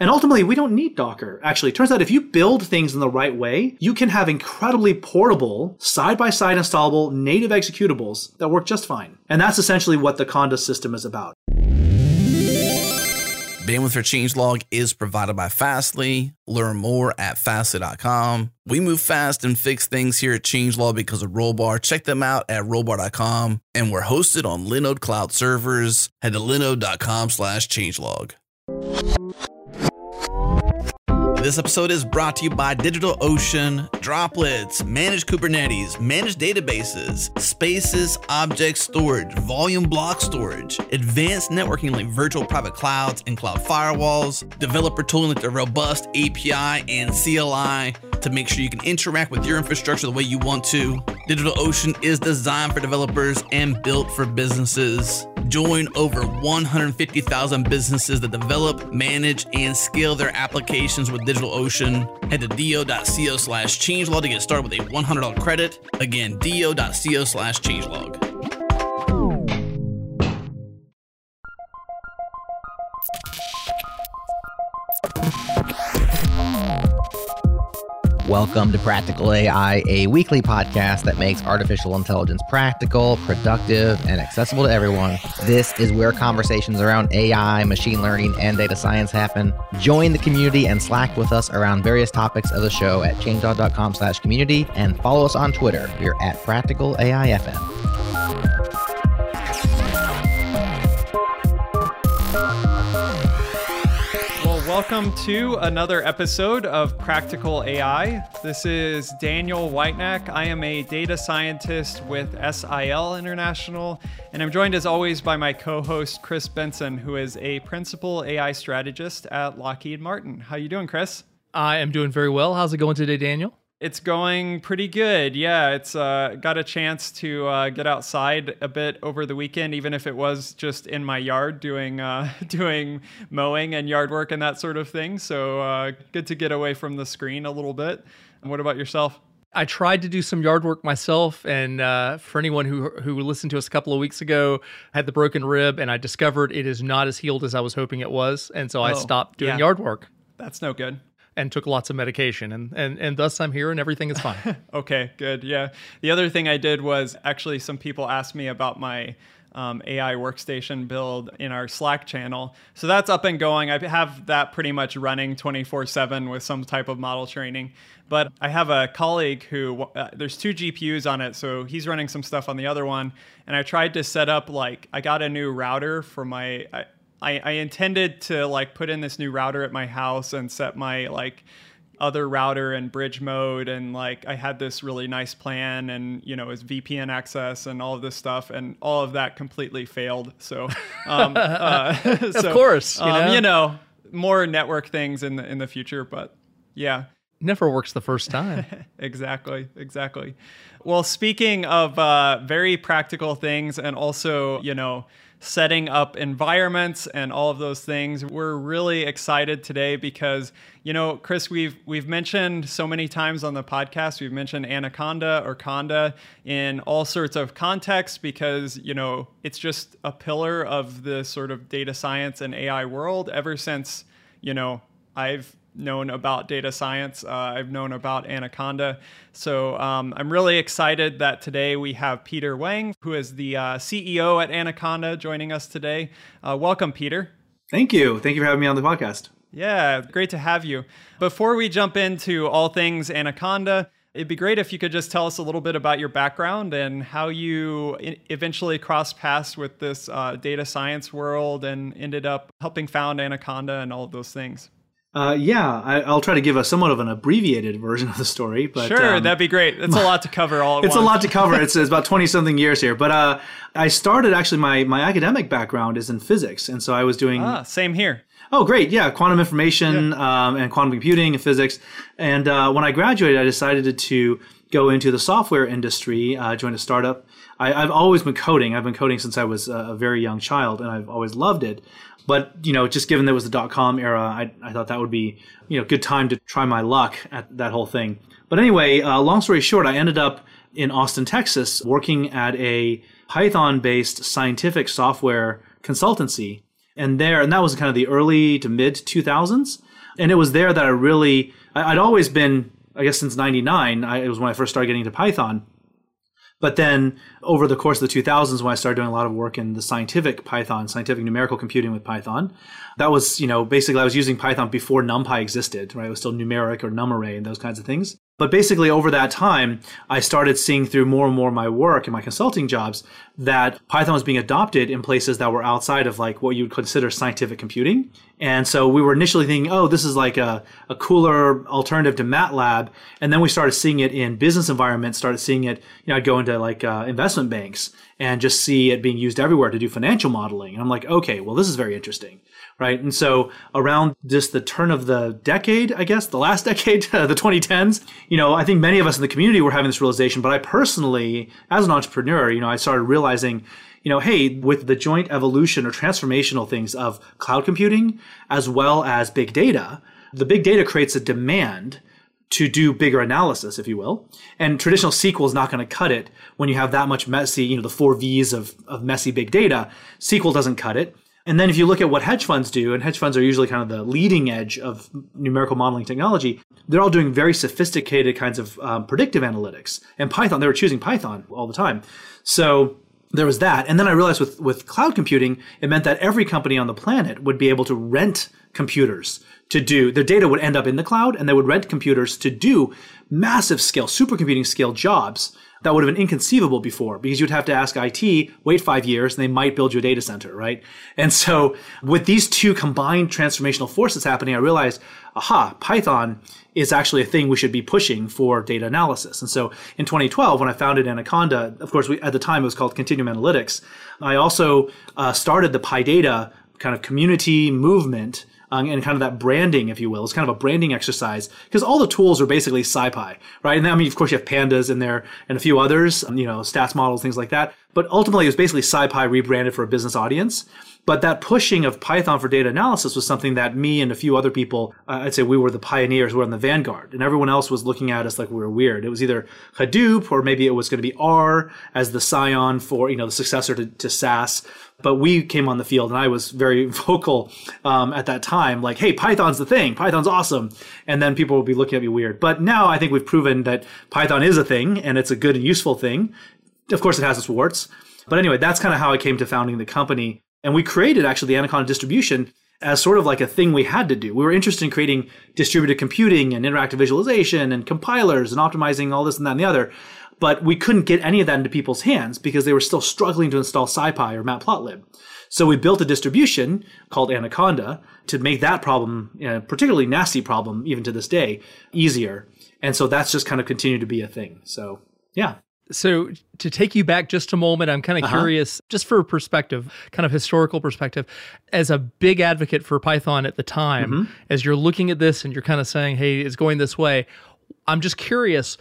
And ultimately, we don't need Docker. Actually, it turns out if you build things in the right way, you can have incredibly portable, side by side installable native executables that work just fine. And that's essentially what the Conda system is about. Bandwidth for changelog is provided by Fastly. Learn more at fastly.com. We move fast and fix things here at Changelog because of Rollbar. Check them out at rollbar.com. And we're hosted on Linode Cloud servers. Head to linode.com slash changelog. This episode is brought to you by DigitalOcean, Droplets, Managed Kubernetes, Managed Databases, Spaces, Object Storage, Volume Block Storage, Advanced Networking like Virtual Private Clouds and Cloud Firewalls, Developer Tooling like the robust API and CLI to make sure you can interact with your infrastructure the way you want to. DigitalOcean is designed for developers and built for businesses. Join over 150,000 businesses that develop, manage, and scale their applications with DigitalOcean. Head to do.co slash changelog to get started with a $100 credit. Again, do.co slash changelog. Welcome to Practical AI, a weekly podcast that makes artificial intelligence practical, productive, and accessible to everyone. This is where conversations around AI, machine learning, and data science happen. Join the community and Slack with us around various topics of the show at changelog.com slash community and follow us on Twitter. We're at Practical AIFM. Welcome to another episode of Practical AI. This is Daniel Whitenack. I am a data scientist with SIL International, and I'm joined as always by my co-host Chris Benson, who is a principal AI strategist at Lockheed Martin. How you doing, Chris? I am doing very well. How's it going today, Daniel? It's going pretty good. Yeah, it's uh, got a chance to uh, get outside a bit over the weekend, even if it was just in my yard doing uh, doing mowing and yard work and that sort of thing. So uh, good to get away from the screen a little bit. And what about yourself? I tried to do some yard work myself, and uh, for anyone who who listened to us a couple of weeks ago, I had the broken rib, and I discovered it is not as healed as I was hoping it was, and so oh, I stopped doing yeah. yard work. That's no good and took lots of medication and and and thus I'm here and everything is fine. okay, good. Yeah. The other thing I did was actually some people asked me about my um, AI workstation build in our Slack channel. So that's up and going. I have that pretty much running 24 7 with some type of model training. But I have a colleague who, uh, there's two GPUs on it. So he's running some stuff on the other one. And I tried to set up, like, I got a new router for my. I, I, I intended to like put in this new router at my house and set my like other router in bridge mode and like I had this really nice plan and you know it was VPN access and all of this stuff and all of that completely failed. So, um, uh, so, of course, you, um, know? you know more network things in the in the future, but yeah. Never works the first time. exactly, exactly. Well, speaking of uh, very practical things and also, you know, setting up environments and all of those things. We're really excited today because, you know, Chris, we've we've mentioned so many times on the podcast, we've mentioned Anaconda or Conda in all sorts of contexts because, you know, it's just a pillar of the sort of data science and AI world ever since, you know, I've known about data science. Uh, I've known about Anaconda. So um, I'm really excited that today we have Peter Wang, who is the uh, CEO at Anaconda, joining us today. Uh, welcome, Peter. Thank you. Thank you for having me on the podcast. Yeah, great to have you. Before we jump into all things Anaconda, it'd be great if you could just tell us a little bit about your background and how you eventually crossed paths with this uh, data science world and ended up helping found Anaconda and all of those things. Uh, yeah, I, will try to give a somewhat of an abbreviated version of the story. But sure, um, that'd be great. It's a lot to cover all. it's once. a lot to cover. It's, it's about twenty something years here. But uh, I started actually my my academic background is in physics, and so I was doing. Ah, same here. Oh, great! Yeah, quantum information yeah. Um, and quantum computing and physics. And uh, when I graduated, I decided to go into the software industry. Uh, joined a startup. I, have always been coding. I've been coding since I was a very young child, and I've always loved it. But you know, just given it was the dot com era, I, I thought that would be you know good time to try my luck at that whole thing. But anyway, uh, long story short, I ended up in Austin, Texas, working at a Python-based scientific software consultancy, and there, and that was kind of the early to mid 2000s. And it was there that I really, I, would always been, I guess since 99, I, it was when I first started getting into Python. But then over the course of the 2000s, when I started doing a lot of work in the scientific Python, scientific numerical computing with Python, that was, you know, basically I was using Python before NumPy existed, right? It was still numeric or numarray and those kinds of things. But basically, over that time, I started seeing through more and more of my work and my consulting jobs that Python was being adopted in places that were outside of like what you would consider scientific computing. And so we were initially thinking, oh, this is like a, a cooler alternative to MATLAB. And then we started seeing it in business environments, started seeing it, you know, I'd go into like uh, investment banks and just see it being used everywhere to do financial modeling. And I'm like, okay, well, this is very interesting right? And so around just the turn of the decade, I guess, the last decade, uh, the 2010s, you know, I think many of us in the community were having this realization, but I personally, as an entrepreneur, you know, I started realizing, you know, hey, with the joint evolution or transformational things of cloud computing as well as big data, the big data creates a demand to do bigger analysis, if you will. And traditional SQL is not going to cut it when you have that much messy, you know, the four V's of, of messy big data. SQL doesn't cut it. And then if you look at what hedge funds do, and hedge funds are usually kind of the leading edge of numerical modeling technology, they're all doing very sophisticated kinds of um, predictive analytics. And Python, they were choosing Python all the time. So there was that. And then I realized with, with cloud computing, it meant that every company on the planet would be able to rent computers to do, their data would end up in the cloud and they would rent computers to do massive scale, supercomputing scale jobs that would have been inconceivable before because you'd have to ask IT, wait five years, and they might build you a data center, right? And so with these two combined transformational forces happening, I realized, aha, Python is actually a thing we should be pushing for data analysis. And so in 2012, when I founded Anaconda, of course, we, at the time it was called Continuum Analytics. I also uh, started the PyData kind of community movement um, and kind of that branding, if you will. It's kind of a branding exercise because all the tools are basically SciPy, right? And I mean, of course, you have pandas in there and a few others, um, you know, stats models, things like that. But ultimately, it was basically SciPy rebranded for a business audience. But that pushing of Python for data analysis was something that me and a few other people, uh, I'd say we were the pioneers, we were in the vanguard, and everyone else was looking at us like we were weird. It was either Hadoop or maybe it was going to be R as the scion for, you know, the successor to, to SAS. But we came on the field and I was very vocal um, at that time, like, hey, Python's the thing. Python's awesome. And then people will be looking at me weird. But now I think we've proven that Python is a thing and it's a good and useful thing. Of course, it has its warts. But anyway, that's kind of how I came to founding the company. And we created actually the Anaconda distribution as sort of like a thing we had to do. We were interested in creating distributed computing and interactive visualization and compilers and optimizing all this and that and the other. But we couldn't get any of that into people's hands because they were still struggling to install SciPy or Matplotlib. So we built a distribution called Anaconda to make that problem, know, particularly nasty problem, even to this day, easier. And so that's just kind of continued to be a thing. So yeah. So to take you back just a moment, I'm kind of uh-huh. curious, just for perspective, kind of historical perspective, as a big advocate for Python at the time, mm-hmm. as you're looking at this and you're kind of saying, "Hey, it's going this way," I'm just curious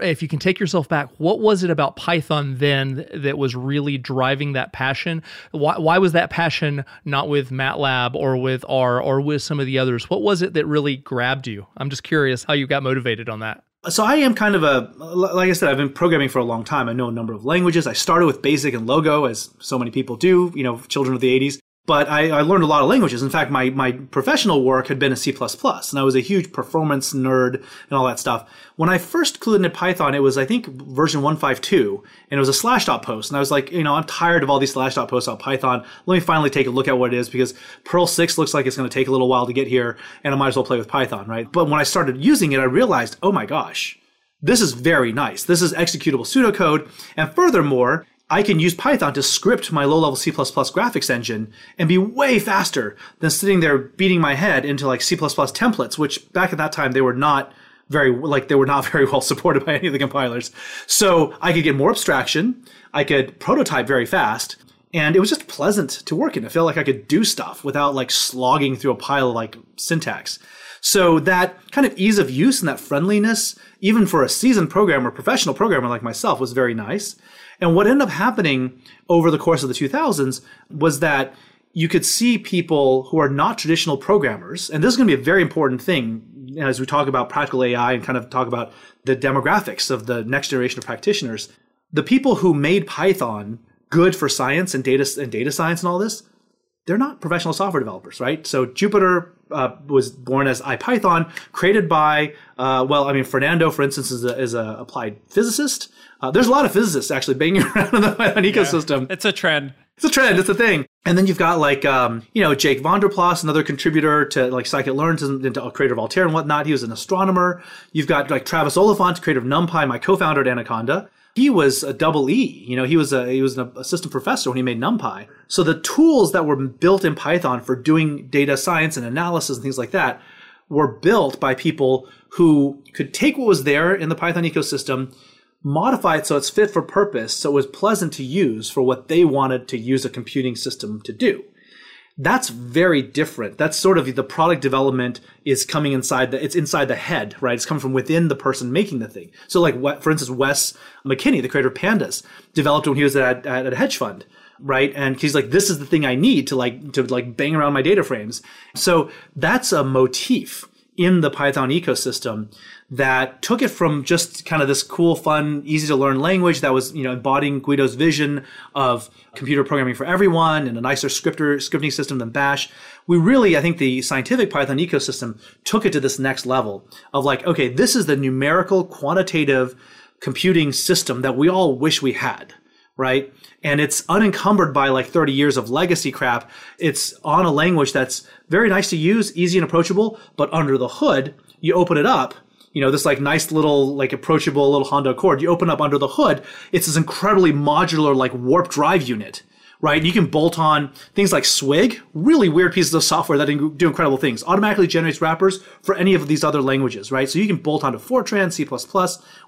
if you can take yourself back, what was it about Python then that was really driving that passion? Why, why was that passion not with MATLAB or with R or with some of the others? What was it that really grabbed you? I'm just curious how you got motivated on that. So I am kind of a like I said I've been programming for a long time. I know a number of languages. I started with BASIC and Logo as so many people do, you know, children of the 80s. But I, I learned a lot of languages. In fact, my, my professional work had been in C++, and I was a huge performance nerd and all that stuff. When I first clued into Python, it was, I think, version 152, and it was a Slashdot post. And I was like, you know, I'm tired of all these Slashdot posts about Python. Let me finally take a look at what it is because Perl 6 looks like it's going to take a little while to get here, and I might as well play with Python, right? But when I started using it, I realized, oh my gosh, this is very nice. This is executable pseudocode. And furthermore, I can use Python to script my low level C++ graphics engine and be way faster than sitting there beating my head into like C++ templates, which back at that time they were not very, like they were not very well supported by any of the compilers. So I could get more abstraction. I could prototype very fast. And it was just pleasant to work in. I felt like I could do stuff without like slogging through a pile of like syntax. So that kind of ease of use and that friendliness, even for a seasoned programmer, professional programmer like myself, was very nice. And what ended up happening over the course of the 2000s was that you could see people who are not traditional programmers, and this is going to be a very important thing as we talk about practical AI and kind of talk about the demographics of the next generation of practitioners. The people who made Python good for science and data and data science and all this, they're not professional software developers, right? So Jupyter uh, was born as IPython, created by, uh, well, I mean, Fernando, for instance, is a, is a applied physicist. Uh, there's a lot of physicists actually banging around in the Python ecosystem. It's a trend. It's a trend. It's a thing. And then you've got like, um, you know, Jake VanderPlas, another contributor to like scikit-learn, into a creator of Altair and whatnot. He was an astronomer. You've got like Travis Oliphant, creator of NumPy, my co-founder at Anaconda he was a double E. You know, he was a he was an assistant professor when he made NumPy. So the tools that were built in Python for doing data science and analysis and things like that were built by people who could take what was there in the Python ecosystem, modify it so it's fit for purpose, so it was pleasant to use for what they wanted to use a computing system to do that's very different. That's sort of the product development is coming inside the, it's inside the head, right? It's coming from within the person making the thing. So like, what, for instance, Wes McKinney, the creator of Pandas, developed when he was at, at a hedge fund right and he's like this is the thing i need to like to like bang around my data frames so that's a motif in the python ecosystem that took it from just kind of this cool, fun, easy to learn language that was, you know, embodying Guido's vision of computer programming for everyone and a nicer scripter, scripting system than Bash. We really, I think the scientific Python ecosystem took it to this next level of like, okay, this is the numerical, quantitative computing system that we all wish we had right? And it's unencumbered by like 30 years of legacy crap. It's on a language that's very nice to use, easy and approachable, but under the hood, you open it up you know, this like nice little, like approachable little Honda Accord. You open up under the hood, it's this incredibly modular, like warp drive unit, right? You can bolt on things like Swig, really weird pieces of software that do incredible things. Automatically generates wrappers for any of these other languages, right? So you can bolt onto Fortran, C++.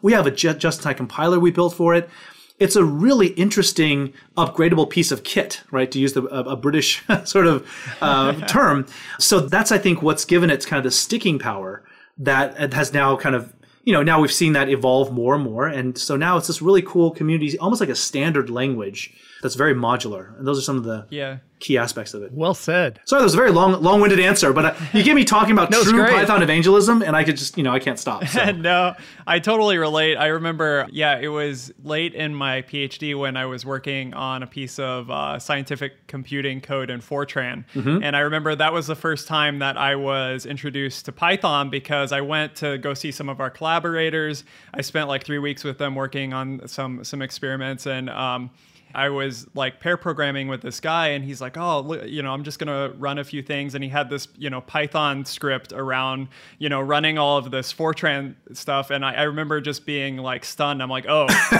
We have a just-in-time compiler we built for it. It's a really interesting upgradable piece of kit, right? To use the, a, a British sort of uh, term. So that's, I think, what's given it kind of the sticking power that has now kind of you know now we've seen that evolve more and more. And so now it's this really cool community almost like a standard language that's very modular. And those are some of the yeah key aspects of it. Well said. Sorry, that was a very long, long-winded answer, but uh, you get me talking about no, true Python evangelism, and I could just, you know, I can't stop. So. no, I totally relate. I remember, yeah, it was late in my PhD when I was working on a piece of uh, scientific computing code in Fortran, mm-hmm. and I remember that was the first time that I was introduced to Python because I went to go see some of our collaborators. I spent like three weeks with them working on some some experiments and. Um, I was like pair programming with this guy, and he's like, "Oh, look, you know, I'm just gonna run a few things," and he had this, you know, Python script around, you know, running all of this Fortran stuff, and I, I remember just being like stunned. I'm like, "Oh,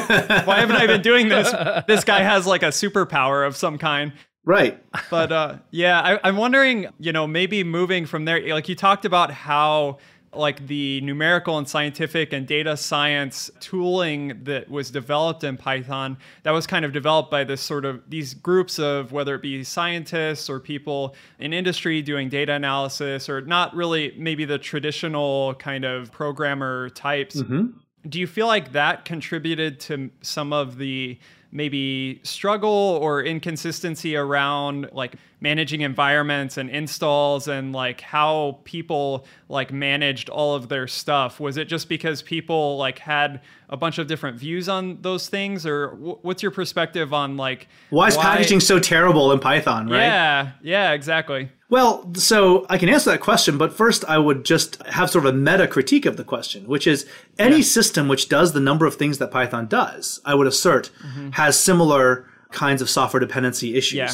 why haven't I been doing this? This guy has like a superpower of some kind." Right. but uh, yeah, I, I'm wondering, you know, maybe moving from there, like you talked about how like the numerical and scientific and data science tooling that was developed in Python that was kind of developed by this sort of these groups of whether it be scientists or people in industry doing data analysis or not really maybe the traditional kind of programmer types. Mm-hmm. Do you feel like that contributed to some of the maybe struggle or inconsistency around like managing environments and installs and like how people like managed all of their stuff was it just because people like had a bunch of different views on those things or w- what's your perspective on like why is why... packaging so terrible in python right yeah yeah exactly well so i can answer that question but first i would just have sort of a meta critique of the question which is any yeah. system which does the number of things that python does i would assert mm-hmm. has similar kinds of software dependency issues yeah.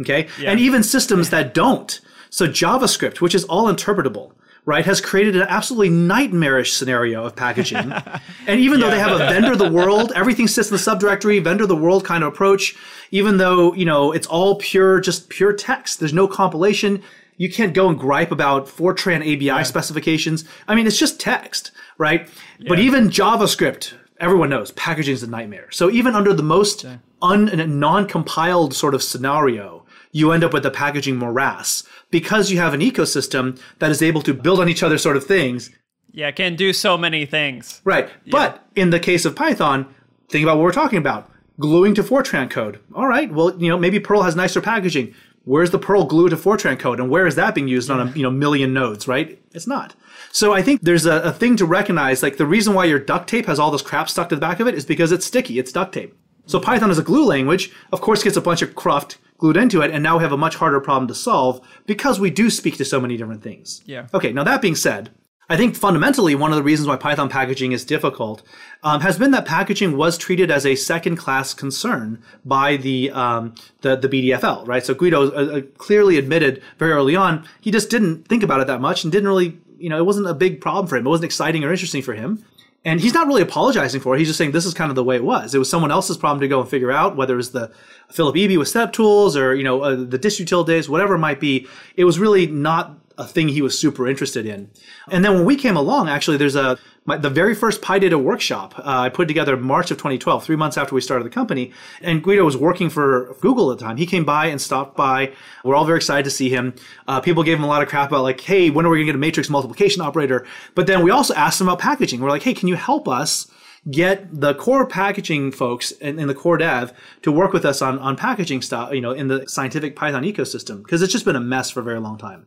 Okay. Yeah. And even systems that don't. So JavaScript, which is all interpretable, right, has created an absolutely nightmarish scenario of packaging. and even yeah. though they have a vendor the world, everything sits in the subdirectory, vendor the world kind of approach, even though, you know, it's all pure, just pure text. There's no compilation. You can't go and gripe about Fortran ABI yeah. specifications. I mean, it's just text, right? Yeah. But even JavaScript, everyone knows packaging is a nightmare. So even under the most un, non-compiled sort of scenario, you end up with a packaging morass because you have an ecosystem that is able to build on each other sort of things. Yeah, can do so many things. Right. Yeah. But in the case of Python, think about what we're talking about. Gluing to Fortran code. All right. Well, you know, maybe Perl has nicer packaging. Where's the Perl glue to Fortran code and where is that being used on a you know million nodes, right? It's not. So I think there's a, a thing to recognize, like the reason why your duct tape has all this crap stuck to the back of it is because it's sticky, it's duct tape. So Python is a glue language, of course gets a bunch of cruft glued into it, and now we have a much harder problem to solve because we do speak to so many different things. Yeah. Okay, now that being said, I think fundamentally one of the reasons why Python packaging is difficult um, has been that packaging was treated as a second-class concern by the um, the, the BDFL, right? So Guido uh, uh, clearly admitted very early on he just didn't think about it that much and didn't really, you know, it wasn't a big problem for him. It wasn't exciting or interesting for him. And he's not really apologizing for it. He's just saying this is kind of the way it was. It was someone else's problem to go and figure out, whether it was the Philip Eby with setuptools or, you know, uh, the distutils days, whatever it might be. It was really not a thing he was super interested in. And then when we came along, actually, there's a my, the very first PyData workshop uh, I put together March of 2012, three months after we started the company. And Guido was working for Google at the time. He came by and stopped by. We're all very excited to see him. Uh, people gave him a lot of crap about like, hey, when are we going to get a matrix multiplication operator? But then we also asked him about packaging. We're like, hey, can you help us? get the core packaging folks and, and, the core dev to work with us on, on packaging stuff, you know, in the scientific Python ecosystem, because it's just been a mess for a very long time.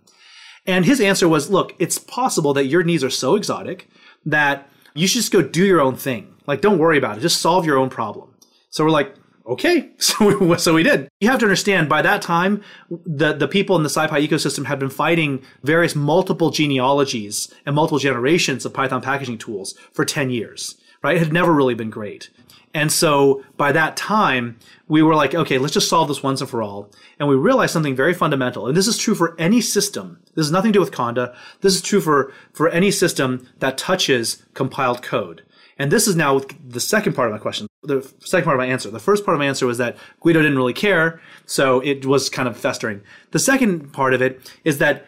And his answer was, look, it's possible that your needs are so exotic that you should just go do your own thing. Like, don't worry about it. Just solve your own problem. So we're like, okay. So we, so we did. You have to understand by that time, the, the people in the SciPy ecosystem had been fighting various multiple genealogies and multiple generations of Python packaging tools for 10 years, right? It had never really been great. And so by that time, we were like, okay, let's just solve this once and for all. And we realized something very fundamental. And this is true for any system. This has nothing to do with Conda. This is true for, for any system that touches compiled code. And this is now the second part of my question, the second part of my answer. The first part of my answer was that Guido didn't really care, so it was kind of festering. The second part of it is that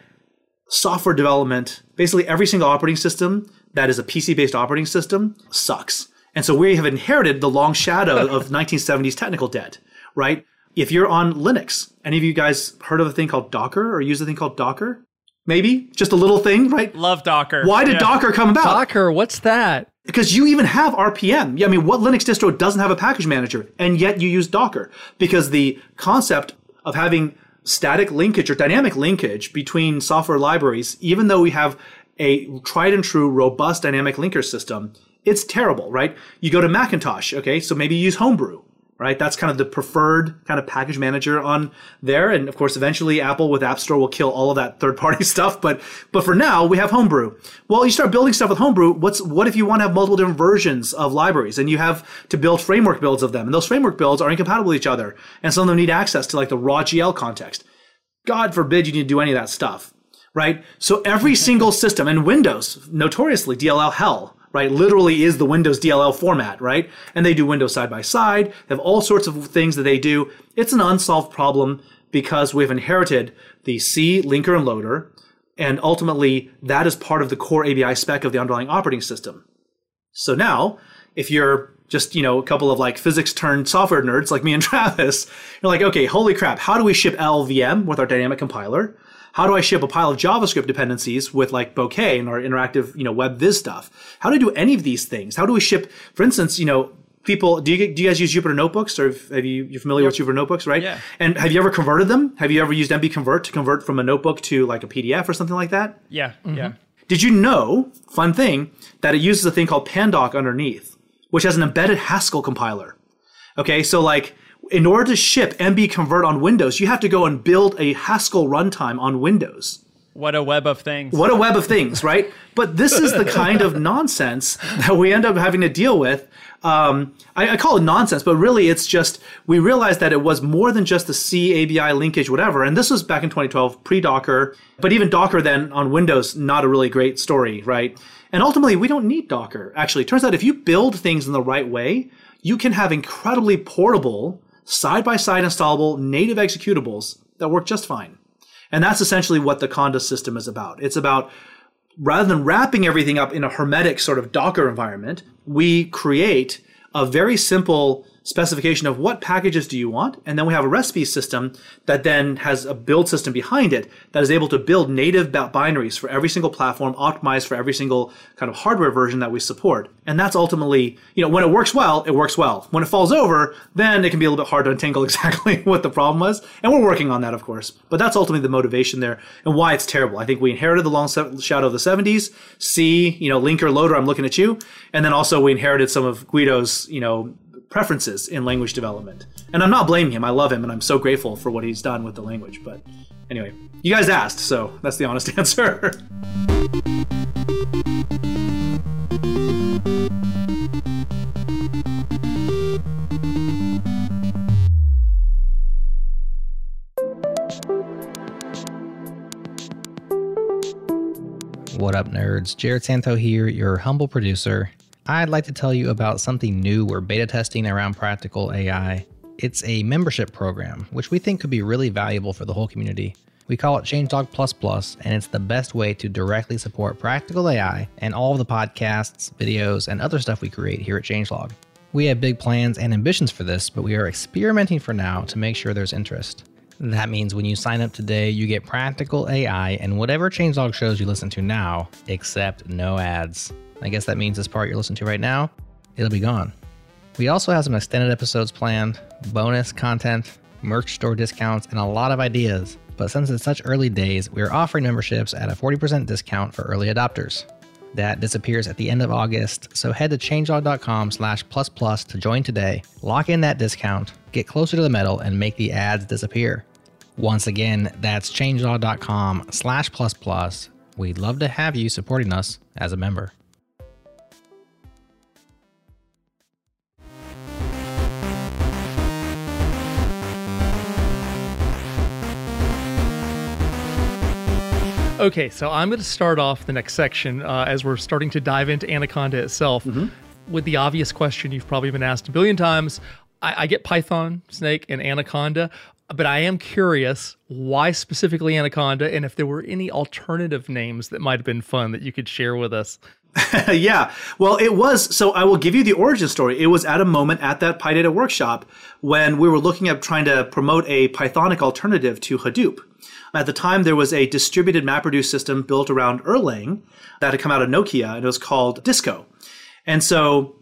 software development, basically every single operating system that is a PC based operating system, sucks. And so we have inherited the long shadow of 1970s technical debt, right? If you're on Linux, any of you guys heard of a thing called Docker or use a thing called Docker? Maybe just a little thing, right? Love Docker. Why did yeah. Docker come about? Docker, what's that? Because you even have RPM. Yeah, I mean, what Linux distro doesn't have a package manager, and yet you use Docker because the concept of having static linkage or dynamic linkage between software libraries, even though we have a tried and true robust dynamic linker system, it's terrible, right? You go to Macintosh, okay, so maybe you use Homebrew, right? That's kind of the preferred kind of package manager on there. And of course, eventually Apple with App Store will kill all of that third party stuff. But, but for now, we have Homebrew. Well, you start building stuff with Homebrew. What's, what if you want to have multiple different versions of libraries and you have to build framework builds of them? And those framework builds are incompatible with each other. And some of them need access to like the raw GL context. God forbid you need to do any of that stuff, right? So every single system and Windows, notoriously DLL hell, right? Literally is the Windows DLL format, right? And they do Windows side by side. They have all sorts of things that they do. It's an unsolved problem because we've inherited the C linker and loader. And ultimately, that is part of the core ABI spec of the underlying operating system. So now, if you're just, you know, a couple of like physics turned software nerds like me and Travis, you're like, okay, holy crap, how do we ship LLVM with our dynamic compiler? How do I ship a pile of JavaScript dependencies with like Bokeh and our interactive, you know, web viz stuff? How do I do any of these things? How do we ship, for instance, you know, people do you, do you guys use Jupyter notebooks or have you you're familiar yep. with Jupyter notebooks, right? Yeah. And have you ever converted them? Have you ever used nbconvert to convert from a notebook to like a PDF or something like that? Yeah. Mm-hmm. Yeah. Did you know, fun thing, that it uses a thing called Pandoc underneath, which has an embedded Haskell compiler. Okay, so like in order to ship nbconvert on Windows, you have to go and build a Haskell runtime on Windows. What a web of things. What a web of things, right? But this is the kind of nonsense that we end up having to deal with. Um, I, I, call it nonsense, but really it's just we realized that it was more than just the C ABI linkage, whatever. And this was back in 2012, pre Docker, but even Docker then on Windows, not a really great story, right? And ultimately, we don't need Docker. Actually, it turns out if you build things in the right way, you can have incredibly portable side by side installable native executables that work just fine. And that's essentially what the Conda system is about. It's about rather than wrapping everything up in a hermetic sort of Docker environment, we create a very simple specification of what packages do you want, and then we have a recipe system that then has a build system behind it that is able to build native binaries for every single platform, optimized for every single kind of hardware version that we support. And that's ultimately, you know, when it works well, it works well. When it falls over, then it can be a little bit hard to untangle exactly what the problem was. And we're working on that, of course. But that's ultimately the motivation there and why it's terrible. I think we inherited the long shadow of the 70s. C, you know, linker loader, I'm looking at you. And then also we inherited some of Guido's, you know, preferences in language development. And I'm not blaming him. I love him and I'm so grateful for what he's done with the language. But anyway, you guys asked, so that's the honest answer. What up, nerds? Jerod Santo here, your humble producer. I'd like to tell you about something new we're beta testing around Practical AI. It's a membership program, which we think could be really valuable for the whole community. We call it Changelog Plus Plus, and it's the best way to directly support Practical AI and all of the podcasts, videos, and other stuff we create here at Changelog. We have big plans and ambitions for this, but we are experimenting for now to make sure there's interest. That means when you sign up today, you get Practical AI and whatever Changelog shows you listen to now, except no ads. I guess that means this part you're listening to right now, it'll be gone. We also have some extended episodes planned, bonus content, merch store discounts, and a lot of ideas. But since it's such early days, we are offering memberships at a 40% discount for early adopters. That disappears at the end of August, so head to changelog.com slash plus plus to join today, lock in that discount, get closer to the metal, and make the ads disappear. Once again, that's changelog.com slash plus plus. We'd love to have you supporting us as a member. Okay, so I'm going to start off the next section uh, as we're starting to dive into Anaconda itself with the obvious question you've probably been asked a billion times. I, I get Python, Snake, and Anaconda, but I am curious why specifically Anaconda and if there were any alternative names that might have been fun that you could share with us. yeah. Well, it was. So I will give you the origin story. It was at a moment at that PyData workshop when we were looking at trying to promote a Pythonic alternative to Hadoop. At the time, there was a distributed MapReduce system built around Erlang that had come out of Nokia, and it was called Disco. And so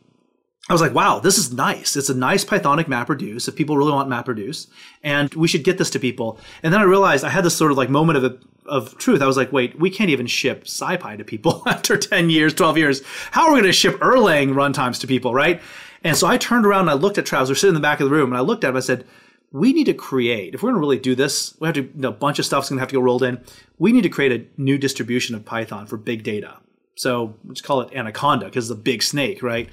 I was like, wow, this is nice. It's a nice Pythonic MapReduce if people really want MapReduce, and we should get this to people. And then I realized I had this sort of like moment of of truth. I was like, wait, we can't even ship SciPy to people after 10 years, 12 years. How are we going to ship Erlang runtimes to people, right? And so I turned around and I looked at Travis. We're sitting in the back of the room, and I looked at him. I said, we need to create, if we're going to really do this, we have to, you know, a bunch of stuff's going to have to get rolled in. We need to create a new distribution of Python for big data. So let's call it Anaconda because it's a big snake, right?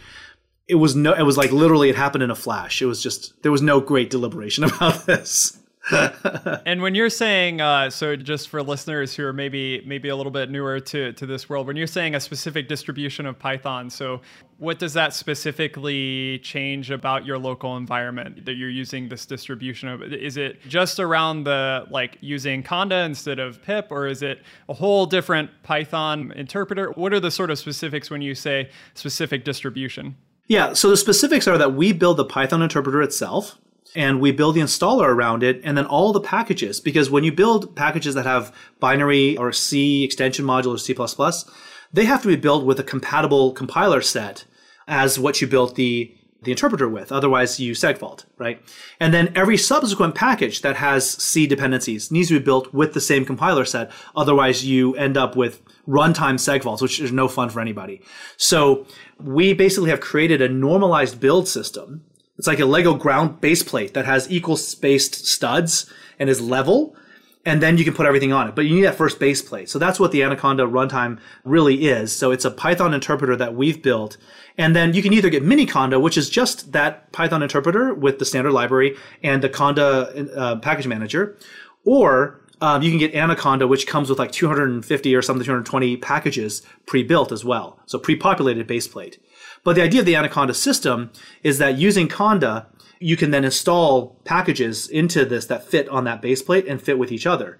It was no, it was like literally it happened in a flash. It was just, there was no great deliberation about this. and when you're saying, uh, so just for listeners who are maybe maybe a little bit newer to, to this world, when you're saying a specific distribution of Python, so what does that specifically change about your local environment that you're using this distribution of? Is it just around the like using Conda instead of pip, or is it a whole different Python interpreter? What are the sort of specifics when you say specific distribution? Yeah, so the specifics are that we build the Python interpreter itself and we build the installer around it and then all the packages because when you build packages that have binary or C extension module or C++, they have to be built with a compatible compiler set as what you built the the interpreter with. Otherwise, you segfault, right? And then every subsequent package that has C dependencies needs to be built with the same compiler set. Otherwise, you end up with runtime segfaults, which is no fun for anybody. So we basically have created a normalized build system. It's like a Lego ground base plate that has equal spaced studs and is level and then you can put everything on it. But you need that first base plate. So that's what the Anaconda runtime really is. So it's a Python interpreter that we've built. And then you can either get Miniconda, which is just that Python interpreter with the standard library and the Conda uh, package manager, or um, you can get Anaconda, which comes with like 250 or something, 220 packages pre-built as well. So pre-populated base plate. But the idea of the Anaconda system is that using Conda, you can then install packages into this that fit on that base plate and fit with each other.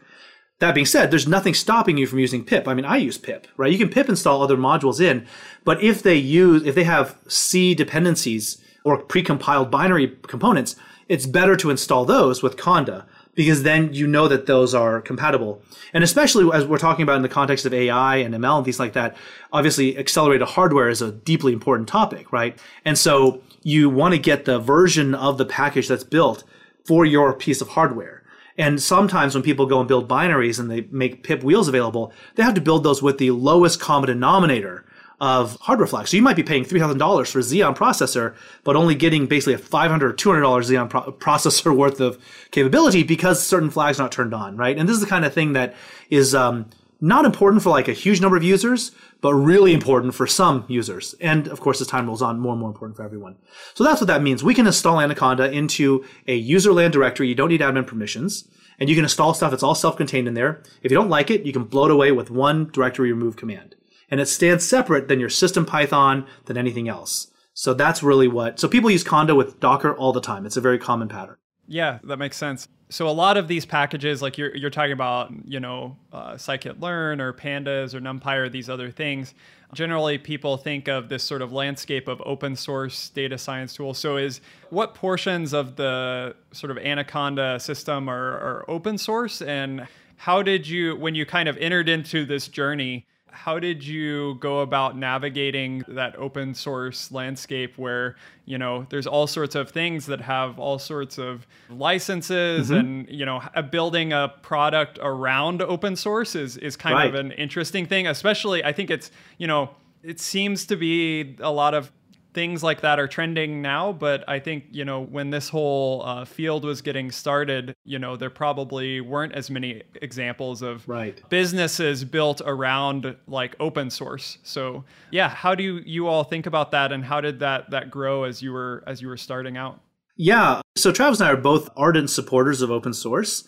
That being said, there's nothing stopping you from using pip. I mean, I use pip, right? You can pip install other modules in, but if they use, if they have C dependencies or precompiled binary components, it's better to install those with Conda because then you know that those are compatible. And especially as we're talking about in the context of AI and ML and things like that, obviously accelerated hardware is a deeply important topic, right? And so you want to get the version of the package that's built for your piece of hardware. And sometimes when people go and build binaries and they make pip wheels available, they have to build those with the lowest common denominator of hardware flags. So you might be paying $3,000 for a Xeon processor, but only getting basically a $500 or $200 Xeon pro- processor worth of capability because certain flags not turned on, right? And this is the kind of thing that is um, not important for like a huge number of users, but really important for some users. And of course, as time rolls on, more and more important for everyone. So that's what that means. We can install Anaconda into a user land directory. You don't need admin permissions. And you can install stuff that's all self-contained in there. If you don't like it, you can blow it away with one directory remove command. And it stands separate than your system Python than anything else. So that's really what, so people use Conda with Docker all the time. It's a very common pattern. Yeah, that makes sense. So a lot of these packages, like you're, you're talking about, you know, uh, scikit-learn or pandas or numpy or these other things, generally people think of this sort of landscape of open source data science tools. So is what portions of the sort of Anaconda system are, are open source and how did you, when you kind of entered into this journey, how did you go about navigating that open source landscape where you know there's all sorts of things that have all sorts of licenses mm-hmm. and you know building a product around open source is is kind right. of an interesting thing especially i think it's you know it seems to be a lot of things like that are trending now but i think you know when this whole uh, field was getting started you know there probably weren't as many examples of right. businesses built around like open source so yeah how do you, you all think about that and how did that that grow as you were as you were starting out yeah so travis and i are both ardent supporters of open source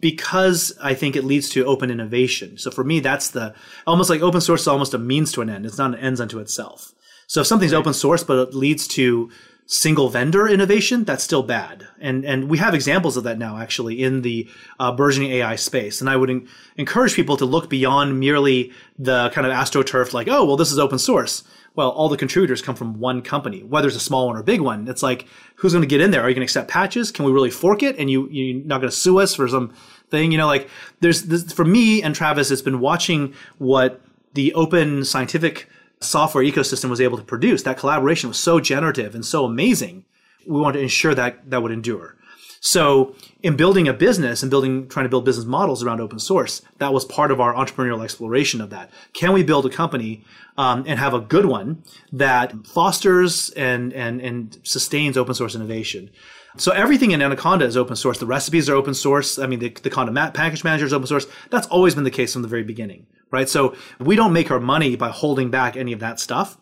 because I think it leads to open innovation. So for me, that's the almost like open source is almost a means to an end. It's not an ends unto itself. So if something's right. open source but it leads to single vendor innovation, that's still bad. And and we have examples of that now actually in the uh, burgeoning AI space. And I would en- encourage people to look beyond merely the kind of astroturf, like, oh, well, this is open source. Well, all the contributors come from one company, whether it's a small one or a big one. It's like, who's going to get in there? Are you going to accept patches? Can we really fork it? And you you're not going to sue us for some thing? You know, like there's this, for me and Travis, it's been watching what the open scientific software ecosystem was able to produce. That collaboration was so generative and so amazing. We wanted to ensure that that would endure. So in building a business and building, trying to build business models around open source, that was part of our entrepreneurial exploration of that. Can we build a company um, and have a good one that fosters and, and, and sustains open source innovation? So everything in Anaconda is open source. The recipes are open source. I mean, the, the Conda package manager is open source. That's always been the case from the very beginning, right? So we don't make our money by holding back any of that stuff.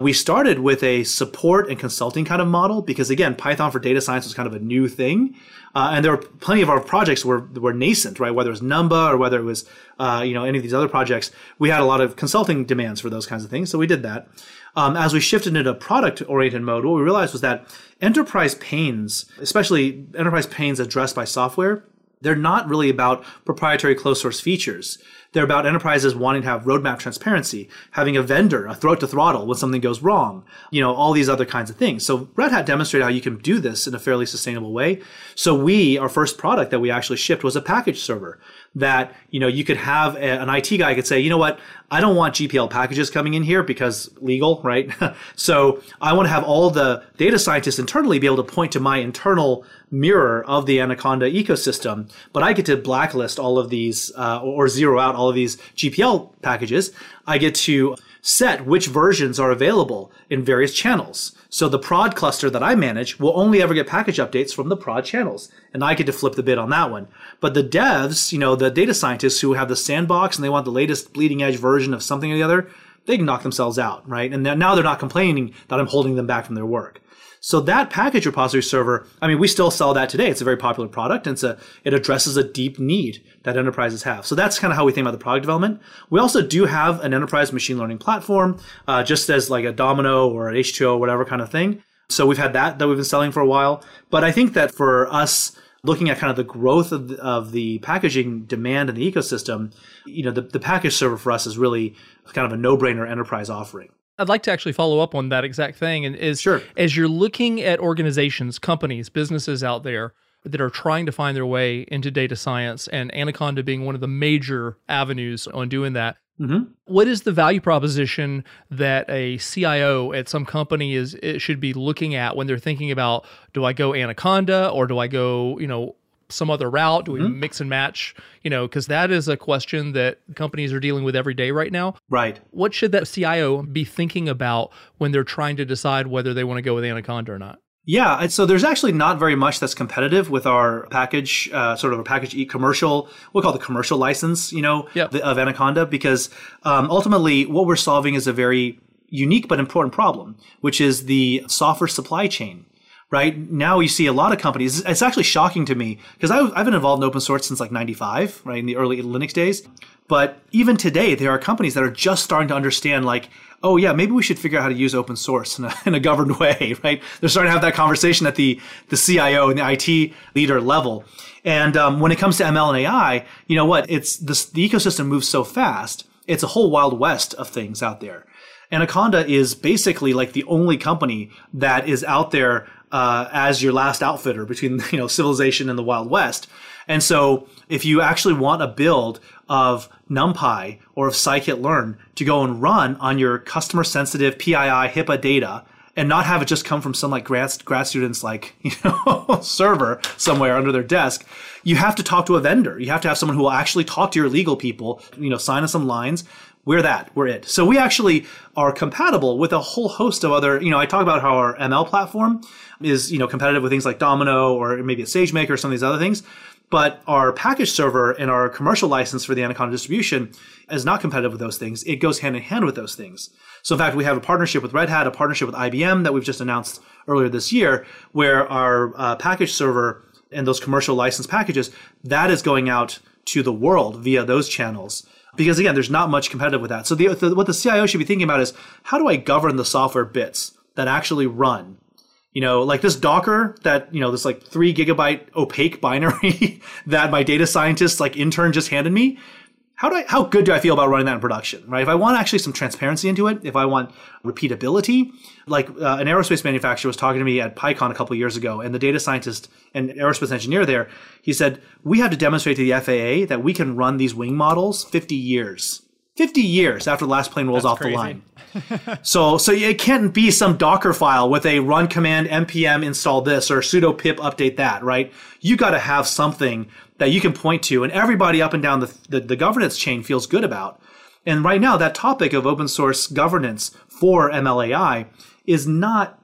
We started with a support and consulting kind of model because again, Python for data science was kind of a new thing. Uh, and there were plenty of our projects were, were nascent, right? Whether it was Numba or whether it was, uh, you know, any of these other projects, we had a lot of consulting demands for those kinds of things. So we did that. Um, as we shifted into product oriented mode, what we realized was that enterprise pains, especially enterprise pains addressed by software, they're not really about proprietary closed source features. They're about enterprises wanting to have roadmap transparency, having a vendor, a throat to throttle when something goes wrong, you know, all these other kinds of things. So Red Hat demonstrated how you can do this in a fairly sustainable way. So we, our first product that we actually shipped was a package server that, you know, you could have a, an IT guy could say, you know what, I don't want GPL packages coming in here because legal, right? so I want to have all the data scientists internally be able to point to my internal mirror of the Anaconda ecosystem, but I get to blacklist all of these uh, or zero out all of these GPL packages. I get to set which versions are available in various channels. So the prod cluster that I manage will only ever get package updates from the prod channels, and I get to flip the bid on that one. But the devs, you know, the data scientists who have the sandbox and they want the latest bleeding edge version of something or the other, they can knock themselves out, right? And now they're not complaining that I'm holding them back from their work. So that package repository server, I mean, we still sell that today. It's a very popular product and a, it addresses a deep need that enterprises have. So that's kind of how we think about the product development. We also do have an enterprise machine learning platform, uh, just as like a Domino or an H2O, or whatever kind of thing. So we've had that that we've been selling for a while. But I think that for us, looking at kind of the growth of the, of the packaging demand in the ecosystem, you know, the, the package server for us is really kind of a no-brainer enterprise offering. I'd like to actually follow up on that exact thing. And is sure. as you're looking at organizations, companies, businesses out there that are trying to find their way into data science, and Anaconda being one of the major avenues on doing that. Mm-hmm. What is the value proposition that a CIO at some company is it should be looking at when they're thinking about do I go Anaconda or do I go you know some other route? Do we mm-hmm. mix and match? You know, because that is a question that companies are dealing with every day right now. Right. What should that CIO be thinking about when they're trying to decide whether they want to go with Anaconda or not? Yeah, so there's actually not very much that's competitive with our package, uh, sort of a package e commercial. We'll call the commercial license, you know, yep. the, of Anaconda, because um, ultimately what we're solving is a very unique but important problem, which is the software supply chain. Right now, you see a lot of companies. It's actually shocking to me because I've been involved in open source since like '95, right in the early Linux days. But even today, there are companies that are just starting to understand, like, oh yeah, maybe we should figure out how to use open source in a, in a governed way, right? They're starting to have that conversation at the the CIO and the IT leader level. And um, when it comes to ML and AI, you know what? It's this, the ecosystem moves so fast. It's a whole wild west of things out there. Anaconda is basically like the only company that is out there uh, as your last outfitter between you know civilization and the wild west. And so, if you actually want a build of NumPy or of scikit-learn to go and run on your customer sensitive PII HIPAA data and not have it just come from some like grad, grad students like you know server somewhere under their desk you have to talk to a vendor you have to have someone who will actually talk to your legal people you know sign us some lines we're that we're it so we actually are compatible with a whole host of other you know i talk about how our ml platform is you know competitive with things like domino or maybe a sagemaker or some of these other things but our package server and our commercial license for the Anaconda distribution is not competitive with those things. It goes hand in hand with those things. So in fact, we have a partnership with Red Hat, a partnership with IBM that we've just announced earlier this year, where our uh, package server and those commercial license packages, that is going out to the world via those channels. Because again, there's not much competitive with that. So the, the, what the CIO should be thinking about is how do I govern the software bits that actually run you know, like this Docker that, you know, this like three gigabyte opaque binary that my data scientist like intern just handed me. How do I, how good do I feel about running that in production, right? If I want actually some transparency into it, if I want repeatability, like uh, an aerospace manufacturer was talking to me at PyCon a couple years ago, and the data scientist and aerospace engineer there, he said, we have to demonstrate to the FAA that we can run these wing models 50 years 50 years after the last plane rolls That's off crazy. the line. so so it can't be some Docker file with a run command npm install this or sudo pip update that, right? You got to have something that you can point to and everybody up and down the, the, the governance chain feels good about. And right now, that topic of open source governance for MLAI is not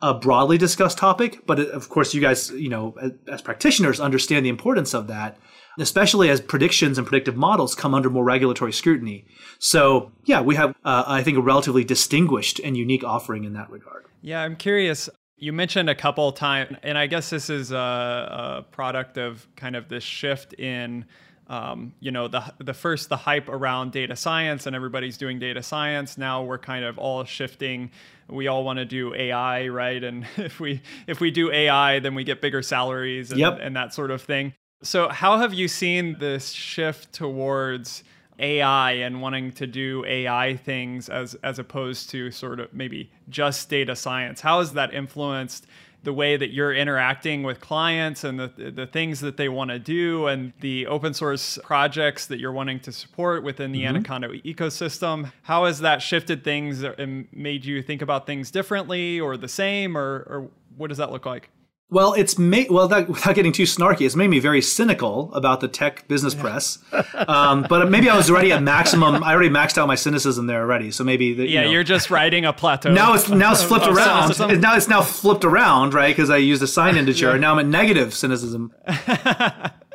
a broadly discussed topic, but of course, you guys, you know, as practitioners, understand the importance of that especially as predictions and predictive models come under more regulatory scrutiny. So, yeah, we have, uh, I think, a relatively distinguished and unique offering in that regard. Yeah, I'm curious. You mentioned a couple times, and I guess this is a, a product of kind of this shift in. Um, you know the the first the hype around data science and everybody's doing data science now we're kind of all shifting we all want to do AI right and if we if we do AI then we get bigger salaries and, yep. and that sort of thing so, how have you seen this shift towards AI and wanting to do AI things as as opposed to sort of maybe just data science? How has that influenced the way that you're interacting with clients and the the things that they want to do and the open source projects that you're wanting to support within the mm-hmm. Anaconda ecosystem? How has that shifted things and made you think about things differently or the same or or what does that look like? Well, it's made well that, without getting too snarky. It's made me very cynical about the tech business yeah. press. Um, but maybe I was already at maximum. I already maxed out my cynicism there already. So maybe the, yeah, you are just riding a plateau. Now it's now it's flipped around. Cynicism. Now it's now flipped around, right? Because I used a sign integer. yeah. Now I'm at negative cynicism.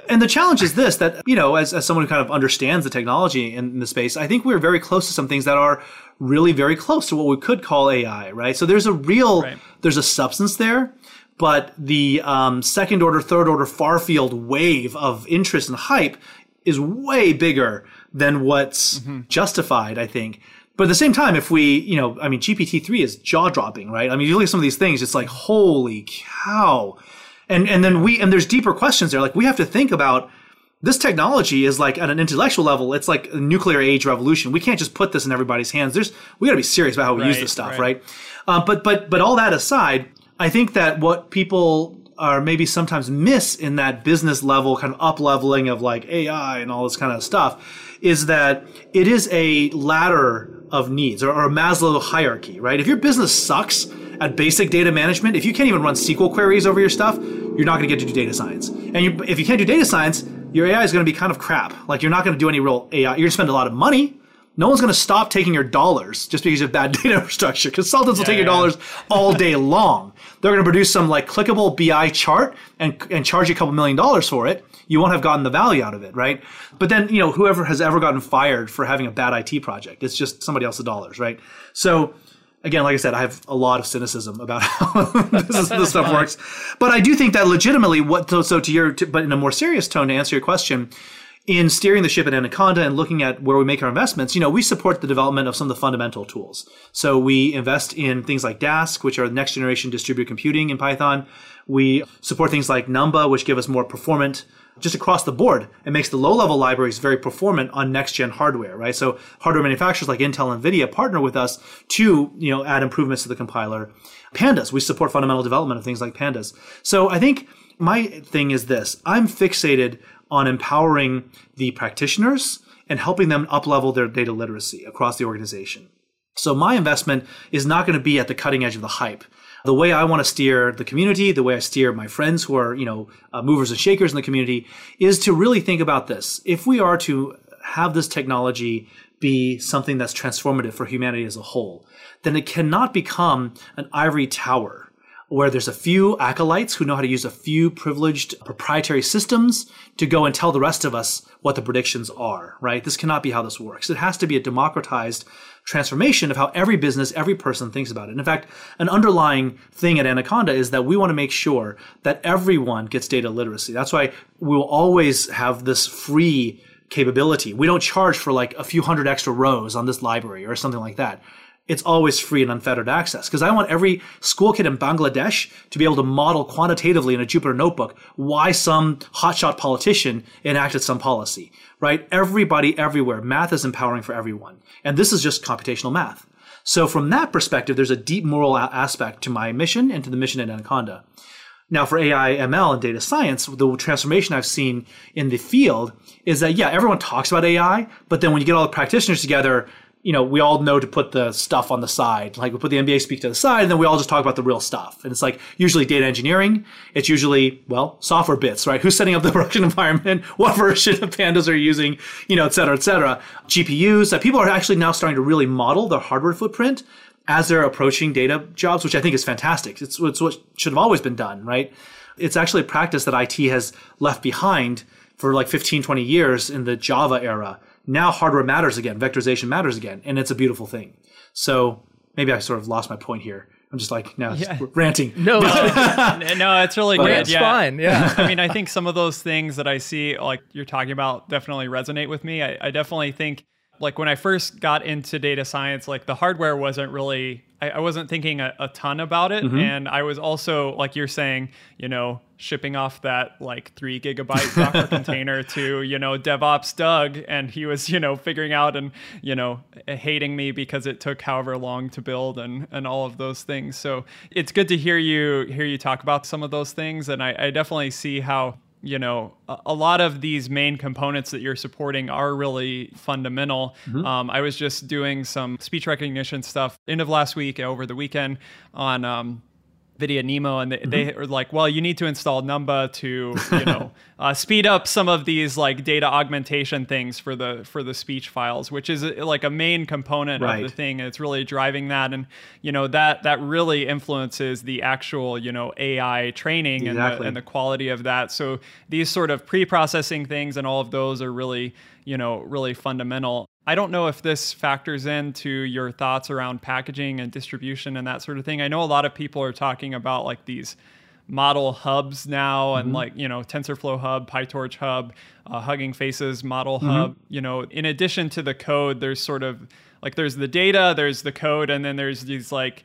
and the challenge is this: that you know, as, as someone who kind of understands the technology in, in the space, I think we're very close to some things that are really very close to what we could call AI, right? So there's a real, right. there's a substance there but the um, second order, third order far field wave of interest and hype is way bigger than what's mm-hmm. justified, I think. But at the same time, if we, you know, I mean, GPT-3 is jaw dropping, right? I mean, you look at some of these things, it's like, holy cow. And, and then we, and there's deeper questions there. Like, we have to think about this technology is like at an intellectual level, it's like a nuclear age revolution. We can't just put this in everybody's hands. There's, we got to be serious about how we right, use this stuff, right? right? Uh, but, but, but all that aside, I think that what people are maybe sometimes miss in that business level kind of up leveling of like AI and all this kind of stuff is that it is a ladder of needs or, or a Maslow hierarchy, right? If your business sucks at basic data management, if you can't even run SQL queries over your stuff, you're not going to get to do data science. And you, if you can't do data science, your AI is going to be kind of crap. Like you're not going to do any real AI. You're going to spend a lot of money. No one's going to stop taking your dollars just because you have bad data infrastructure. Consultants will take your yeah. dollars all day long. They're going to produce some like clickable BI chart and, and charge you a couple million dollars for it. You won't have gotten the value out of it, right? But then, you know, whoever has ever gotten fired for having a bad IT project, it's just somebody else's dollars, right? So, again, like I said, I have a lot of cynicism about how this, this stuff works. But I do think that legitimately, what so, so to your, to, but in a more serious tone, to answer your question, in steering the ship at Anaconda and looking at where we make our investments, you know, we support the development of some of the fundamental tools. So we invest in things like Dask, which are next generation distributed computing in Python. We support things like Numba, which give us more performant just across the board. It makes the low level libraries very performant on next gen hardware, right? So hardware manufacturers like Intel and Nvidia partner with us to, you know, add improvements to the compiler. Pandas, we support fundamental development of things like pandas. So I think my thing is this. I'm fixated on empowering the practitioners and helping them uplevel their data literacy across the organization. So my investment is not going to be at the cutting edge of the hype. The way I want to steer the community, the way I steer my friends who are, you know, uh, movers and shakers in the community is to really think about this. If we are to have this technology be something that's transformative for humanity as a whole, then it cannot become an ivory tower where there's a few acolytes who know how to use a few privileged proprietary systems to go and tell the rest of us what the predictions are, right? This cannot be how this works. It has to be a democratized transformation of how every business, every person thinks about it. And in fact, an underlying thing at Anaconda is that we want to make sure that everyone gets data literacy. That's why we will always have this free capability. We don't charge for like a few hundred extra rows on this library or something like that it's always free and unfettered access. Because I want every school kid in Bangladesh to be able to model quantitatively in a Jupyter notebook why some hotshot politician enacted some policy, right? Everybody everywhere. Math is empowering for everyone. And this is just computational math. So from that perspective, there's a deep moral aspect to my mission and to the mission at Anaconda. Now, for AI, ML, and data science, the transformation I've seen in the field is that, yeah, everyone talks about AI, but then when you get all the practitioners together, you know, we all know to put the stuff on the side. Like we put the MBA speak to the side, and then we all just talk about the real stuff. And it's like usually data engineering. It's usually well software bits, right? Who's setting up the production environment? What version of Pandas are you using? You know, et cetera, et cetera. GPUs. That people are actually now starting to really model their hardware footprint as they're approaching data jobs, which I think is fantastic. It's, it's what should have always been done, right? It's actually a practice that IT has left behind for like 15, 20 years in the Java era now hardware matters again, vectorization matters again, and it's a beautiful thing. So maybe I sort of lost my point here. I'm just like now Yeah. ranting. No, no, it's really good. it's yeah. fine. Yeah. I mean, I think some of those things that I see, like you're talking about, definitely resonate with me. I, I definitely think, like, when I first got into data science, like, the hardware wasn't really, I, I wasn't thinking a, a ton about it. Mm-hmm. And I was also, like you're saying, you know, shipping off that like three gigabyte Docker container to, you know, DevOps Doug. And he was, you know, figuring out and, you know, hating me because it took however long to build and, and all of those things. So it's good to hear you, hear you talk about some of those things. And I, I definitely see how, you know, a, a lot of these main components that you're supporting are really fundamental. Um, I was just doing some speech recognition stuff end of last week over the weekend on um, NVIDIA NeMo, and they, they were like, "Well, you need to install Numba to, you know, uh, speed up some of these like data augmentation things for the for the speech files, which is uh, like a main component Right. of the thing. And it's really driving that, and you know that that really influences the actual you know AI training and, the, and the quality of that. So these sort of pre-processing things and all of those are really you know really fundamental. I don't know if this factors into your thoughts around packaging and distribution and that sort of thing. I know a lot of people are talking about like these model hubs now and like you know tensorflow hub pytorch hub uh, hugging faces model hub. You know in addition to the code there's sort of like there's the data there's the code and then there's these like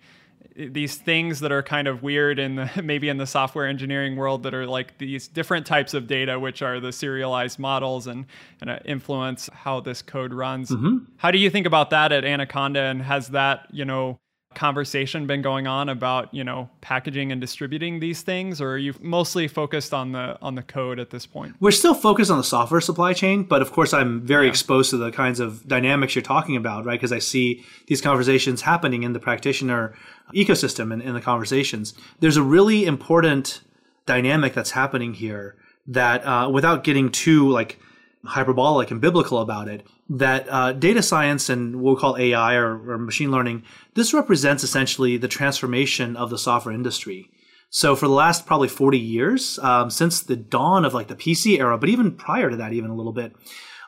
these things that are kind of weird in the maybe in the software engineering world that are like these different types of data which are the serialized models and, and uh, influence how this code runs how do you think about that at anaconda and has that you know conversation been going on about you know packaging and distributing these things, or are you mostly focused on the on the code at this point? We're still focused on the software supply chain, but of course, I'm very yeah. exposed to the kinds of dynamics you're talking about, right? Because I see these conversations happening in the practitioner ecosystem and in the conversations. There's a really important dynamic that's happening here that, uh, without getting too like hyperbolic and biblical about it, that uh, data science and what we call AI or, or, machine learning, this represents essentially the transformation of the software industry. So for the last probably 40 years, um, since the dawn of like the PC era, but even prior to that, even a little bit,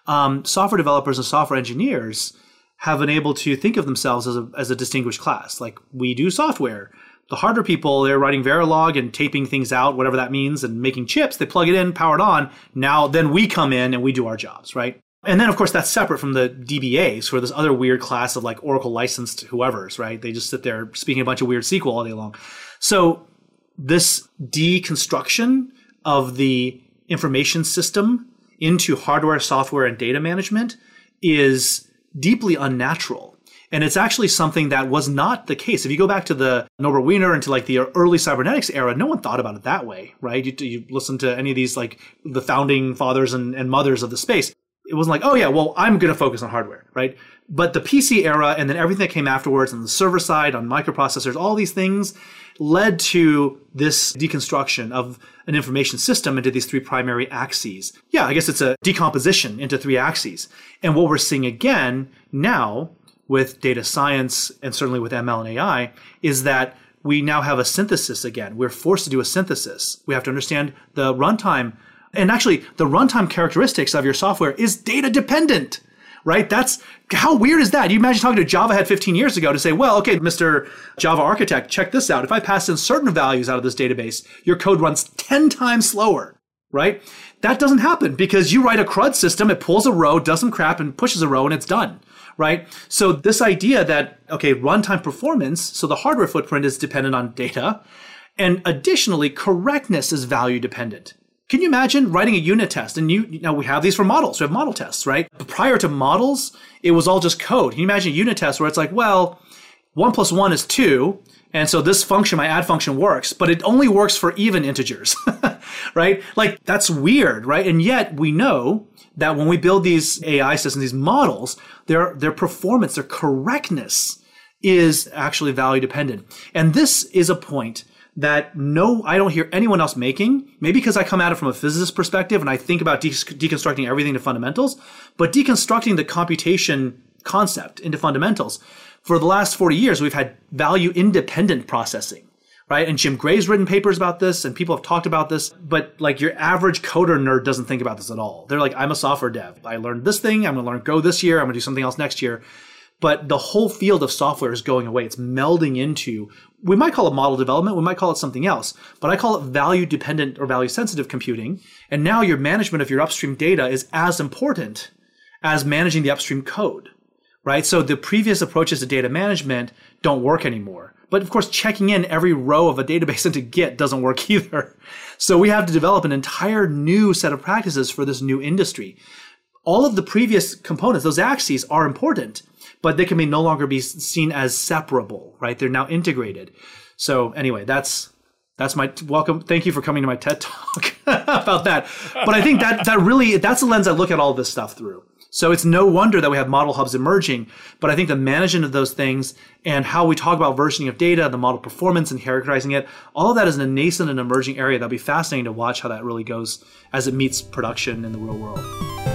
um, software developers and software engineers have been able to think of themselves as a, as a distinguished class. Like we do software. The hardware people, they're writing Verilog and taping things out, whatever that means, and making chips. They plug it in, power it on. Now, then we come in and we do our jobs, right? And then, of course, that's separate from the DBAs, who are this other weird class of like Oracle licensed whoever's, right? They just sit there speaking a bunch of weird SQL all day long. So, this deconstruction of the information system into hardware, software, and data management is deeply unnatural. And it's actually something that was not the case. If you go back to the Norbert Wiener and to like the early cybernetics era, no one thought about it that way, right? You, you listen to any of these like the founding fathers and, and mothers of the space it wasn't like, oh yeah, well, I'm going to focus on hardware, right? But the PC era and then everything that came afterwards on the server side, on microprocessors, all these things led to this deconstruction of an information system into these three primary axes. Yeah, I guess it's a decomposition into three axes. And what we're seeing again now with data science and certainly with ML and AI is that we now have a synthesis again. We're forced to do a synthesis. We have to understand the runtime and actually, the runtime characteristics of your software is data dependent, right? That's how weird is that? You imagine talking to Java Head 15 years ago to say, well, okay, Mr. Java architect, check this out. If I pass in certain values out of this database, your code runs 10 times slower, right? That doesn't happen because you write a CRUD system, it pulls a row, does some crap, and pushes a row, and it's done right? So this idea that, okay, runtime performance, so the hardware footprint is dependent on data. And additionally, correctness is value dependent. Can you imagine writing a unit test? And you, you know, we have these for models. We have model tests, right? But prior to models, it was all just code. Can you imagine a unit test where it's like, well, one plus one is two. And so this function, my add function works, but it only works for even integers, right? Like that's weird, right? And yet we know that when we build these AI systems, these models, their, their performance, their correctness is actually value dependent. And this is a point that no, I don't hear anyone else making. Maybe because I come at it from a physicist perspective and I think about de- deconstructing everything to fundamentals, but deconstructing the computation concept into fundamentals. For the last 40 years, we've had value independent processing, right? And Jim Gray's written papers about this and people have talked about this, but like your average coder nerd doesn't think about this at all. They're like, I'm a software dev. I learned this thing. I'm going to learn Go this year. I'm going to do something else next year but the whole field of software is going away. It's melding into, we might call it model development, we might call it something else, but I call it value dependent or value sensitive computing. And now your management of your upstream data is as important as managing the upstream code, right? So the previous approaches to data management don't work anymore. But of course, checking in every row of a database into Git doesn't work either. So we have to develop an entire new set of practices for this new industry. All of the previous components, those axes, are important but they can be no longer be seen as separable, right? They're now integrated. So anyway, that's that's my welcome. Thank you for coming to my TED talk about that. But I think that that really that's the lens I look at all this stuff through. So it's no wonder that we have model hubs emerging. But I think the management of those things and how we talk about versioning of data, the model performance and characterizing it, all of that is a nascent and emerging area. That'll be fascinating to watch how that really goes as it meets production in the real world.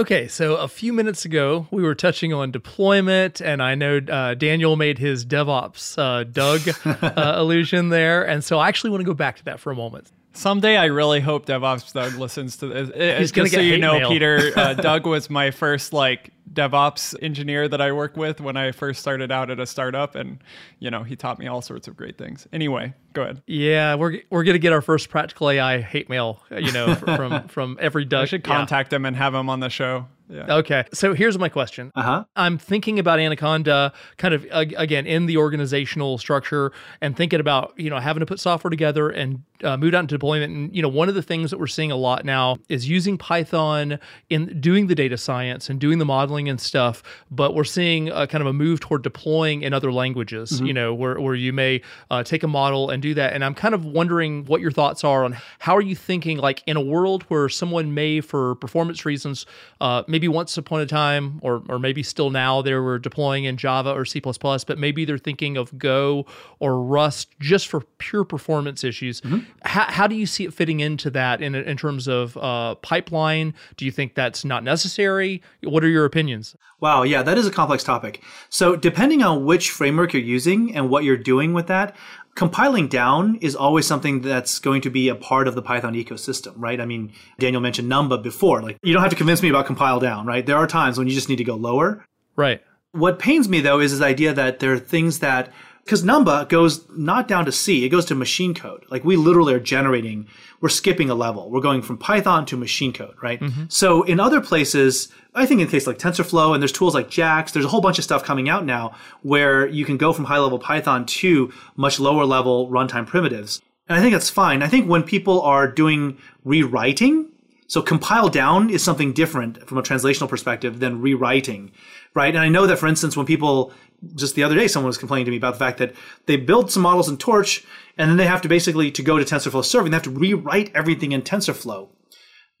Okay, so a few minutes ago, we were touching on deployment, and I know uh, Daniel made his DevOps uh, Doug uh, illusion there. And so I actually want to go back to that for a moment. Someday, I really hope DevOps Doug listens to this. Uh, He's gonna Just so you hate know, mail. Peter. Uh, Doug was my first like DevOps engineer that I worked with when I first started out at a startup, and you know, he taught me all sorts of great things. Anyway, go ahead. Yeah, we're we're gonna get our first practical AI hate mail, you know, from from every Doug. I should Yeah. contact him and have him on the show. Yeah. Okay, so here's my question. Uh huh. I'm thinking about Anaconda kind of again in the organizational structure and thinking about you know having to put software together and uh, move out into deployment. And you know one of the things that we're seeing a lot now is using Python in doing the data science and doing the modeling and stuff. But we're seeing a kind of a move toward deploying in other languages. You know where where you may uh, take a model and do that. And I'm kind of wondering what your thoughts are on how are you thinking like in a world where someone may for performance reasons uh, maybe once upon a time or or maybe still now they were deploying in Java or C++, but maybe they're thinking of Go or Rust just for pure performance issues. How, how do you see it fitting into that in in terms of uh, pipeline? Do you think that's not necessary? What are your opinions? Wow, yeah, that is a complex topic. So, depending on which framework you're using and what you're doing with that, compiling down is always something that's going to be a part of the Python ecosystem, right? I mean, Daniel mentioned Numba before. Like, you don't have to convince me about compile down, right? There are times when you just need to go lower. Right. What pains me though is this idea that there are things that because Numba goes not down to C, it goes to machine code. Like we literally are generating, we're skipping a level. We're going from Python to machine code, right? Mm-hmm. So in other places, I think in case like TensorFlow and there's tools like JAX, there's a whole bunch of stuff coming out now where you can go from high level Python to much lower level runtime primitives. And I think that's fine. I think when people are doing rewriting, so compile down is something different from a translational perspective than rewriting, right? And I know that, for instance, when people just the other day, someone was complaining to me about the fact that they build some models in Torch, and then they have to basically to go to TensorFlow serving, they have to rewrite everything in TensorFlow.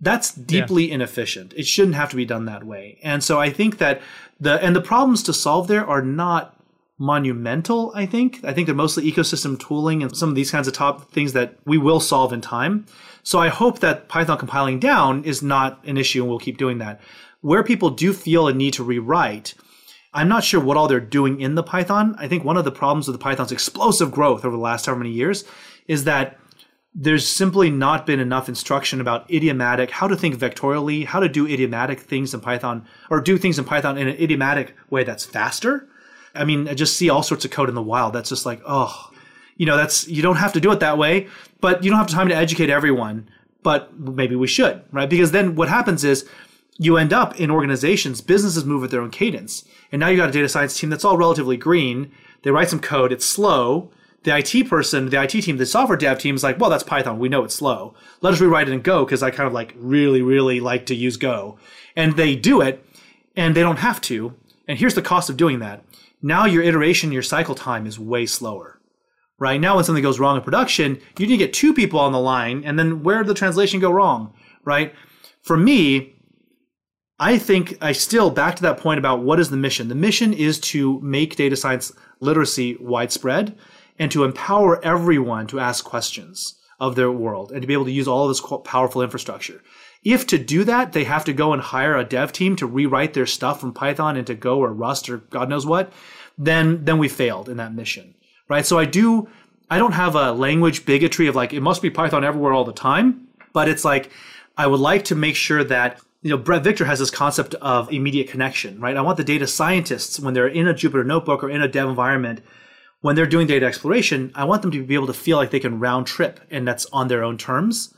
That's deeply inefficient. It shouldn't have to be done that way. And so I think that the and the problems to solve there are not monumental, I think. I think they're mostly ecosystem tooling and some of these kinds of top things that we will solve in time. So I hope that Python compiling down is not an issue and we'll keep doing that. Where people do feel a need to rewrite, I'm not sure what all they're doing in the Python. I think one of the problems with the Python's explosive growth over the last however many years is that there's simply not been enough instruction about idiomatic, how to think vectorially, how to do idiomatic things in Python, or do things in Python in an idiomatic way that's faster. I mean, I just see all sorts of code in the wild that's just like, oh, you know, that's, you don't have to do it that way, but you don't have time to educate everyone, but maybe we should, right? Because then what happens is you end up in organizations, businesses move at their own cadence. And now you got a data science team that's all relatively green. They write some code, it's slow. The IT person, the IT team, the software dev team is like, well, that's Python. We know it's slow. Let us rewrite it in Go because I kind of like really, really like to use Go. And they do it and they don't have to. And here's the cost of doing that. Now your iteration, your cycle time is way slower. Right now, when something goes wrong in production, you need to get two people on the line, and then where did the translation go wrong? Right? For me, I think I still back to that point about what is the mission. The mission is to make data science literacy widespread and to empower everyone to ask questions of their world and to be able to use all of this powerful infrastructure. If to do that, they have to go and hire a dev team to rewrite their stuff from Python into Go or Rust or God knows what, then then we failed in that mission. Right? So I do I don't have a language bigotry of like it must be Python everywhere all the time, but it's like I would like to make sure that you know Bret Victor has this concept of immediate connection, right? I want the data scientists when they're in a Jupyter notebook or in a dev environment when they're doing data exploration, I want them to be able to feel like they can round trip and that's on their own terms.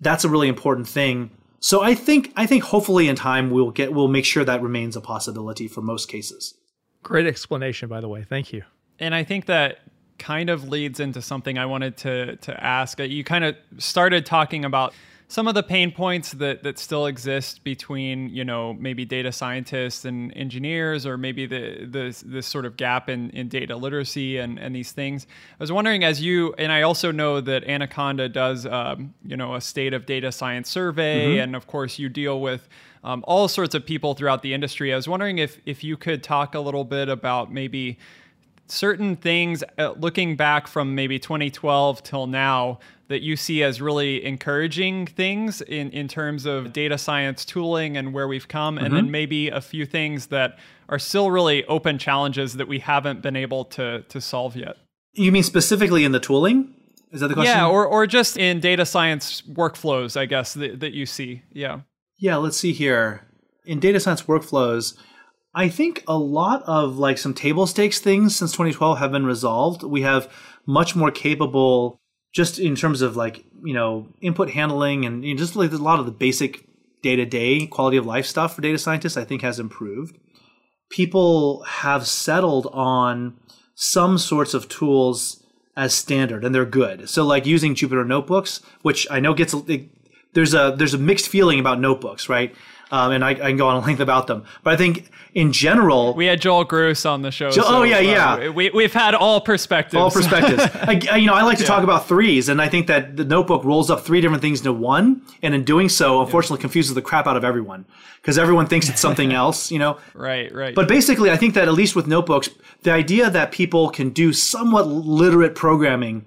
That's a really important thing. So I think I think hopefully in time we'll get we'll make sure that remains a possibility for most cases. Great explanation, by the way. Thank you. And I think that kind of leads into something I wanted to to ask. Uh, You kind of started talking about some of the pain points that that still exist between you know maybe data scientists and engineers or maybe the the this sort of gap in, in data literacy and and these things. I was wondering as you and i also know that anaconda does um, you know a state of data science survey and of course you deal with um, all sorts of people throughout the industry. I was wondering if if you could talk a little bit about maybe certain things uh, looking back from maybe 2012 till now that you see as really encouraging things in, in terms of data science tooling and where we've come and then mm-hmm. maybe a few things that are still really open challenges that we haven't been able to to solve yet You mean specifically in the tooling? Is that the question? Yeah, or, or just in data science workflows, I guess, that, that you see. Yeah. Yeah, let's see here. In data science workflows, I think a lot of like some table stakes things since 2012 have been resolved. We have much more capable, just in terms of like, you know, input handling and you know, just like a lot of the basic day to day quality of life stuff for data scientists, I think has improved. People have settled on some sorts of tools as standard and they're good. So like using Jupyter notebooks, which I know gets it, there's a there's a mixed feeling about notebooks, right? Um, and I, I, can go on a length about them. But I think in general, we had Joel Grus on the show. So, oh yeah, yeah. We we've had all perspectives. All perspectives. I, you know, I like to yeah. talk about threes, and I think that the notebook rolls up three different things into one, and in doing so, unfortunately, yeah. confuses the crap out of everyone because everyone thinks it's something else. You know. Right. Right. But basically, I think that at least with notebooks, the idea that people can do somewhat literate programming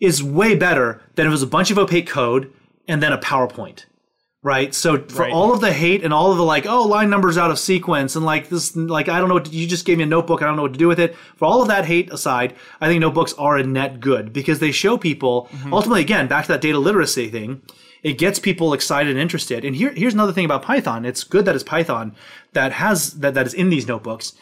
is way better than if it was a bunch of opaque code and then a PowerPoint right? So for right. all of the hate and all of the like, oh, line numbers out of sequence and like this, like I don't know what to, you just gave me a notebook, I don't know what to do with it. For all of that hate aside, I think notebooks are a net good because they show people mm-hmm. ultimately again back to that data literacy thing. It gets people excited and interested. And here, here's another thing about Python. It's good that it's Python that has that that is in these notebooks.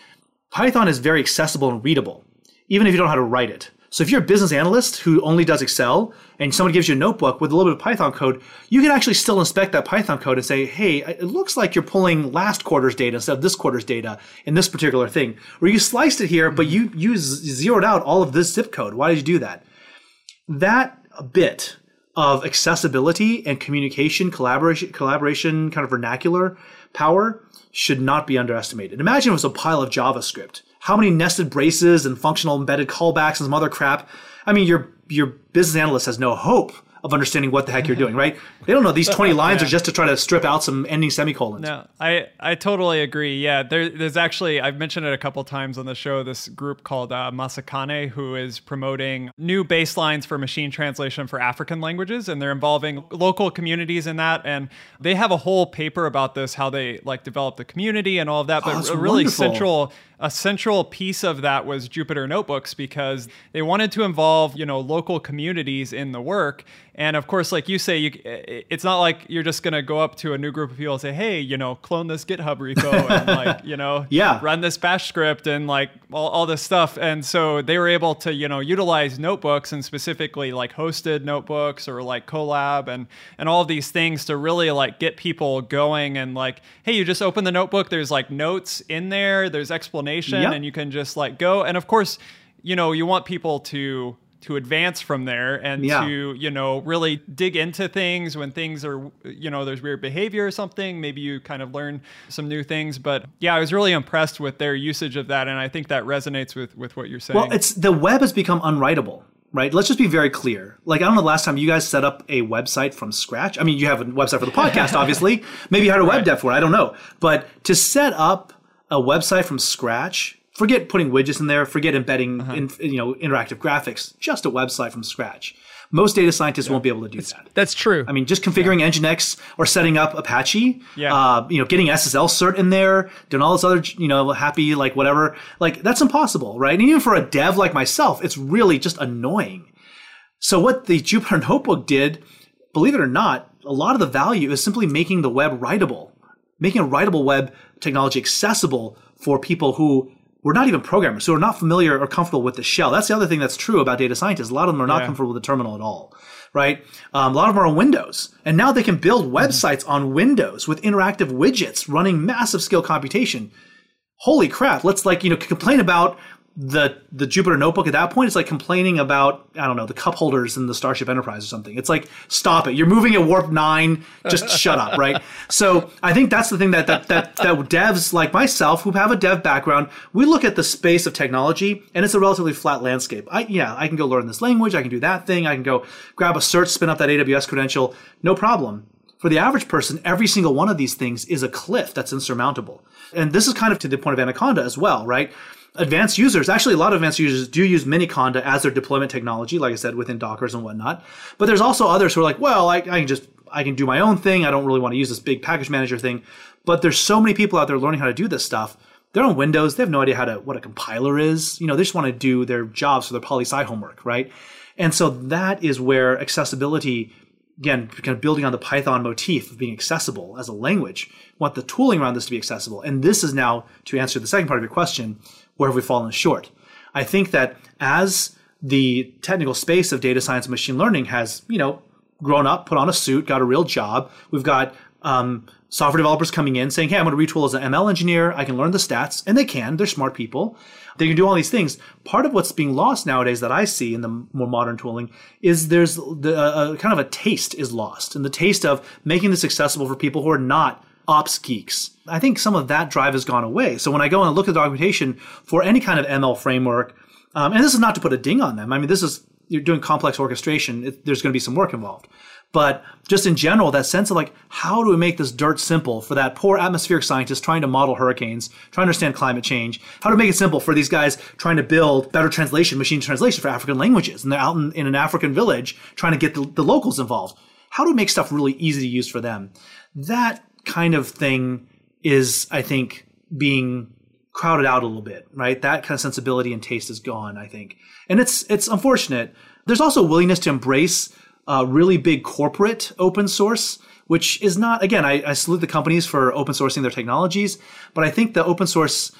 Python is very accessible and readable, even if you don't know how to write it. So if you're a business analyst who only does Excel and someone gives you a notebook with a little bit of Python code, you can actually still inspect that Python code and say, hey, it looks like you're pulling last quarter's data instead of this quarter's data in this particular thing. Or you sliced it here, but you, you zeroed out all of this zip code. Why did you do that? That bit of accessibility and communication, collaboration, collaboration kind of vernacular power should not be underestimated. Imagine it was a pile of JavaScript how many nested braces and functional embedded callbacks and some other crap. I mean, your your business analyst has no hope of understanding what the heck you're doing, right? They don't know these 20 lines yeah. are just to try to strip out some ending semicolons. No, I, I totally agree. Yeah, there, there's actually, I've mentioned it a couple times on the show, this group called uh, Masakhane, who is promoting new baselines for machine translation for African languages, and they're involving local communities in that. And they have a whole paper about this, how they like develop the community and all of that. But oh, a really wonderful. central a central piece of that was Jupyter Notebooks because they wanted to involve, you know, local communities in the work. And of course, like you say, you, it's not like you're just going to go up to a new group of people and say, "Hey, you know, clone this GitHub repo and like, you know, yeah. run this bash script and like all, all this stuff." And so they were able to, you know, utilize notebooks and specifically like hosted notebooks or like Colab and and all these things to really like get people going and like, "Hey, you just open the notebook, there's like notes in there, there's explanation yep. and you can just like go." And of course, you know, you want people to to advance from there and yeah. to you know really dig into things when things are you know there's weird behavior or something maybe you kind of learn some new things but yeah i was really impressed with their usage of that and i think that resonates with with what you're saying well it's the web has become unwritable right? Let's just be very clear. Like, I don't know the last time you guys set up a website from scratch. I mean, you have a website for the podcast, obviously. Maybe you had a web right. dev for it. I don't know. But to set up a website from scratch forget putting widgets in there, forget embedding uh-huh. in, you know interactive graphics, just a website from scratch. Most data scientists yeah. won't be able to do that's, that. That's true. I mean, just configuring yeah. Nginx or setting up Apache, yeah. Uh, you know, getting SSL cert in there, doing all this other, you know, happy like whatever, like that's impossible, right? And even for a dev like myself, it's really just annoying. So what the Jupyter Notebook did, believe it or not, a lot of the value is simply making the web writable, making a writable web technology accessible for people who we're not even programmers, so we're not familiar or comfortable with the shell. That's the other thing that's true about data scientists. A lot of them are not yeah. comfortable with the terminal at all, right? Um, a lot of them are on Windows, and now they can build websites mm-hmm. on Windows with interactive widgets running massive scale computation. Holy crap! Let's like you know complain about the the Jupyter notebook at that point is like complaining about I don't know the cup holders in the Starship Enterprise or something. It's like stop it. You're moving at warp 9, just shut up, right? So, I think that's the thing that that that that devs like myself who have a dev background, we look at the space of technology and it's a relatively flat landscape. I yeah, I can go learn this language, I can do that thing, I can go grab a search, spin up that AWS credential, no problem. For the average person, every single one of these things is a cliff that's insurmountable. And this is kind of to the point of Anaconda as well, right? Advanced users, actually a lot of advanced users do use Miniconda as their deployment technology, like I said, within Dockers and whatnot. But there's also others who are like, well, I, I can just, I can do my own thing. I don't really want to use this big package manager thing. But there's so many people out there learning how to do this stuff. They're on Windows. They have no idea how to, what a compiler is. You know, they just want to do their jobs for their poli sci homework, right? And so that is where accessibility, again, kind of building on the Python motif of being accessible as a language, want the tooling around this to be accessible. And this is now, to answer the second part of your question, where have we fallen short? I think that as the technical space of data science and machine learning has, you know, grown up, put on a suit, got a real job. We've got um, software developers coming in saying, hey, I'm going to retool as an ML engineer. I can learn the stats. And they can. They're smart people. They can do all these things. Part of what's being lost nowadays that I see in the more modern tooling is there's the uh, kind of a taste is lost. And the taste of making this accessible for people who are not ops geeks. I think some of that drive has gone away. So when I go and look at the documentation for any kind of ML framework, um, and this is not to put a ding on them. I mean, this is you're doing complex orchestration. It, there's going to be some work involved. But just in general, that sense of like, how do we make this dirt simple for that poor atmospheric scientist trying to model hurricanes, trying to understand climate change? How to make it simple for these guys trying to build better translation, machine translation for African languages, and they're out in, in an African village trying to get the, the locals involved. How do we make stuff really easy to use for them? That kind of thing is, I think, being crowded out a little bit, right? That kind of sensibility and taste is gone, I think. And it's it's unfortunate. There's also willingness to embrace uh, really big corporate open source, which is not, again, I, I salute the companies for open sourcing their technologies, but I think the open source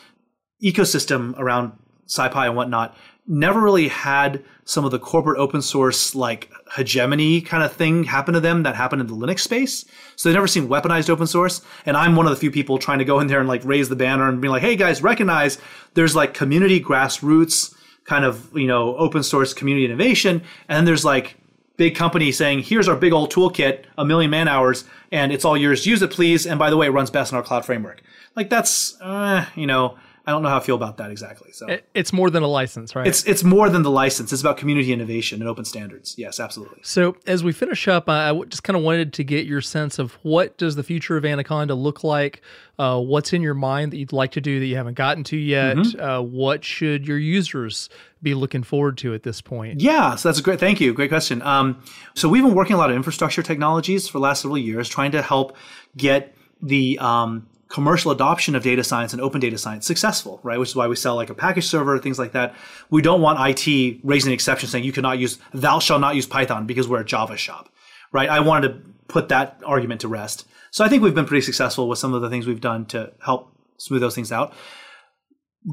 ecosystem around SciPy and whatnot never really had some of the corporate open source like hegemony kind of thing happen to them that happened in the Linux space. So they've never seen weaponized open source. And I'm one of the few people trying to go in there and like raise the banner and be like, hey guys, recognize there's like community grassroots kind of, you know, open source community innovation. And then there's like big company saying, here's our big old toolkit, a million man hours, and it's all yours. Use it, please. And by the way, it runs best in our cloud framework. Like that's, uh, you know, I don't know how I feel about that exactly. So it's more than a license, right? It's it's more than the license. It's about community innovation and open standards. Yes, absolutely. So as we finish up, I just kind of wanted to get your sense of what does the future of Anaconda look like? Uh, what's in your mind that you'd like to do that you haven't gotten to yet? Mm-hmm. Uh, what should your users be looking forward to at this point? Yeah, so that's a great. Thank you. Great question. Um, so we've been working a lot of infrastructure technologies for the last several years, trying to help get the um, commercial adoption of data science and open data science successful, right? Which is why we sell like a package server, things like that. We don't want IT raising an exception saying you cannot use, thou shall not use Python because we're a Java shop, right? I wanted to put that argument to rest. So I think we've been pretty successful with some of the things we've done to help smooth those things out.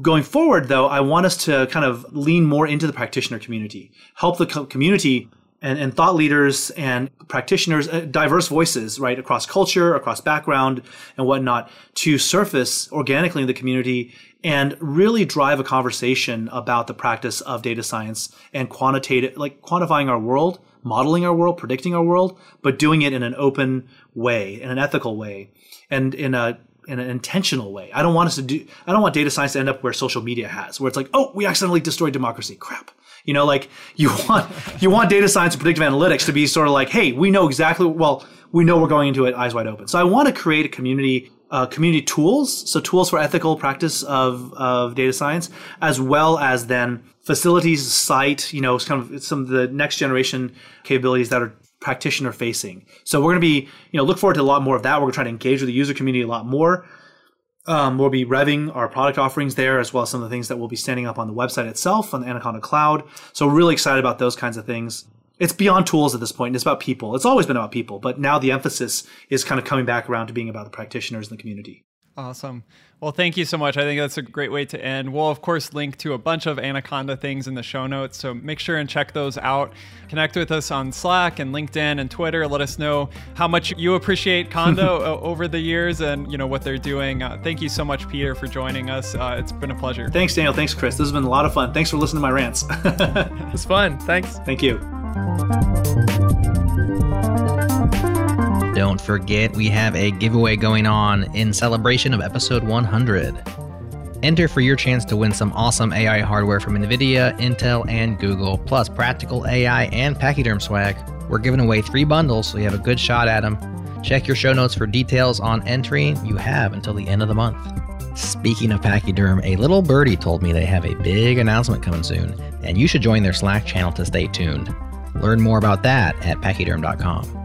Going forward, though, I want us to kind of lean more into the practitioner community, help the co- community and, and thought leaders and practitioners, uh, diverse voices, right, across culture, across background and whatnot to surface organically in the community and really drive a conversation about the practice of data science and quantitative, like quantifying our world, modeling our world, predicting our world, but doing it in an open way, in an ethical way, and in a in an intentional way. I don't want us to do. I don't want data science to end up where social media has, where it's like, oh, we accidentally destroyed democracy. Crap. You know, like you want you want data science and predictive analytics to be sort of like, hey, we know exactly. Well, we know we're going into it eyes wide open. So I want to create a community. Uh, community tools, so tools for ethical practice of, of data science, as well as then facilities, site, you know, kind of some of the next generation capabilities that are practitioner facing. So we're going to be, you know, look forward to a lot more of that. We're going to try to engage with the user community a lot more. Um, we'll be revving our product offerings there, as well as some of the things that we'll be standing up on the website itself on the Anaconda Cloud. So really excited about those kinds of things. It's beyond tools at this point. It's about people. It's always been about people, but now the emphasis is kind of coming back around to being about the practitioners in the community. Awesome. Well, thank you so much. I think that's a great way to end. We'll, of course, link to a bunch of Anaconda things in the show notes. So make sure and check those out. Connect with us on Slack and LinkedIn and Twitter. Let us know how much you appreciate Conda over the years and you know what they're doing. Uh, thank you so much, Peter, for joining us. Uh, it's been a pleasure. Thanks, Daniel. Thanks, Chris. This has been a lot of fun. Thanks for listening to my rants. it's fun. Thanks. Thank you. Don't forget, we have a giveaway going on in celebration of episode 100. Enter for your chance to win some awesome AI hardware from NVIDIA, Intel, and Google, plus practical AI and Pachyderm swag. We're giving away three bundles, so you have a good shot at them. Check your show notes for details on entering. You have until the end of the month. Speaking of Pachyderm, a little birdie told me they have a big announcement coming soon, and you should join their Slack channel to stay tuned. Learn more about that at pachyderm.com.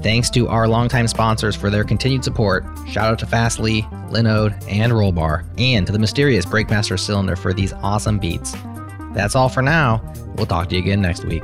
Thanks to our longtime sponsors for their continued support. Shout out to Fastly, Linode, and Rollbar, and to the mysterious Breakmaster cylinder for these awesome beats. That's all for now. We'll talk to you again next week.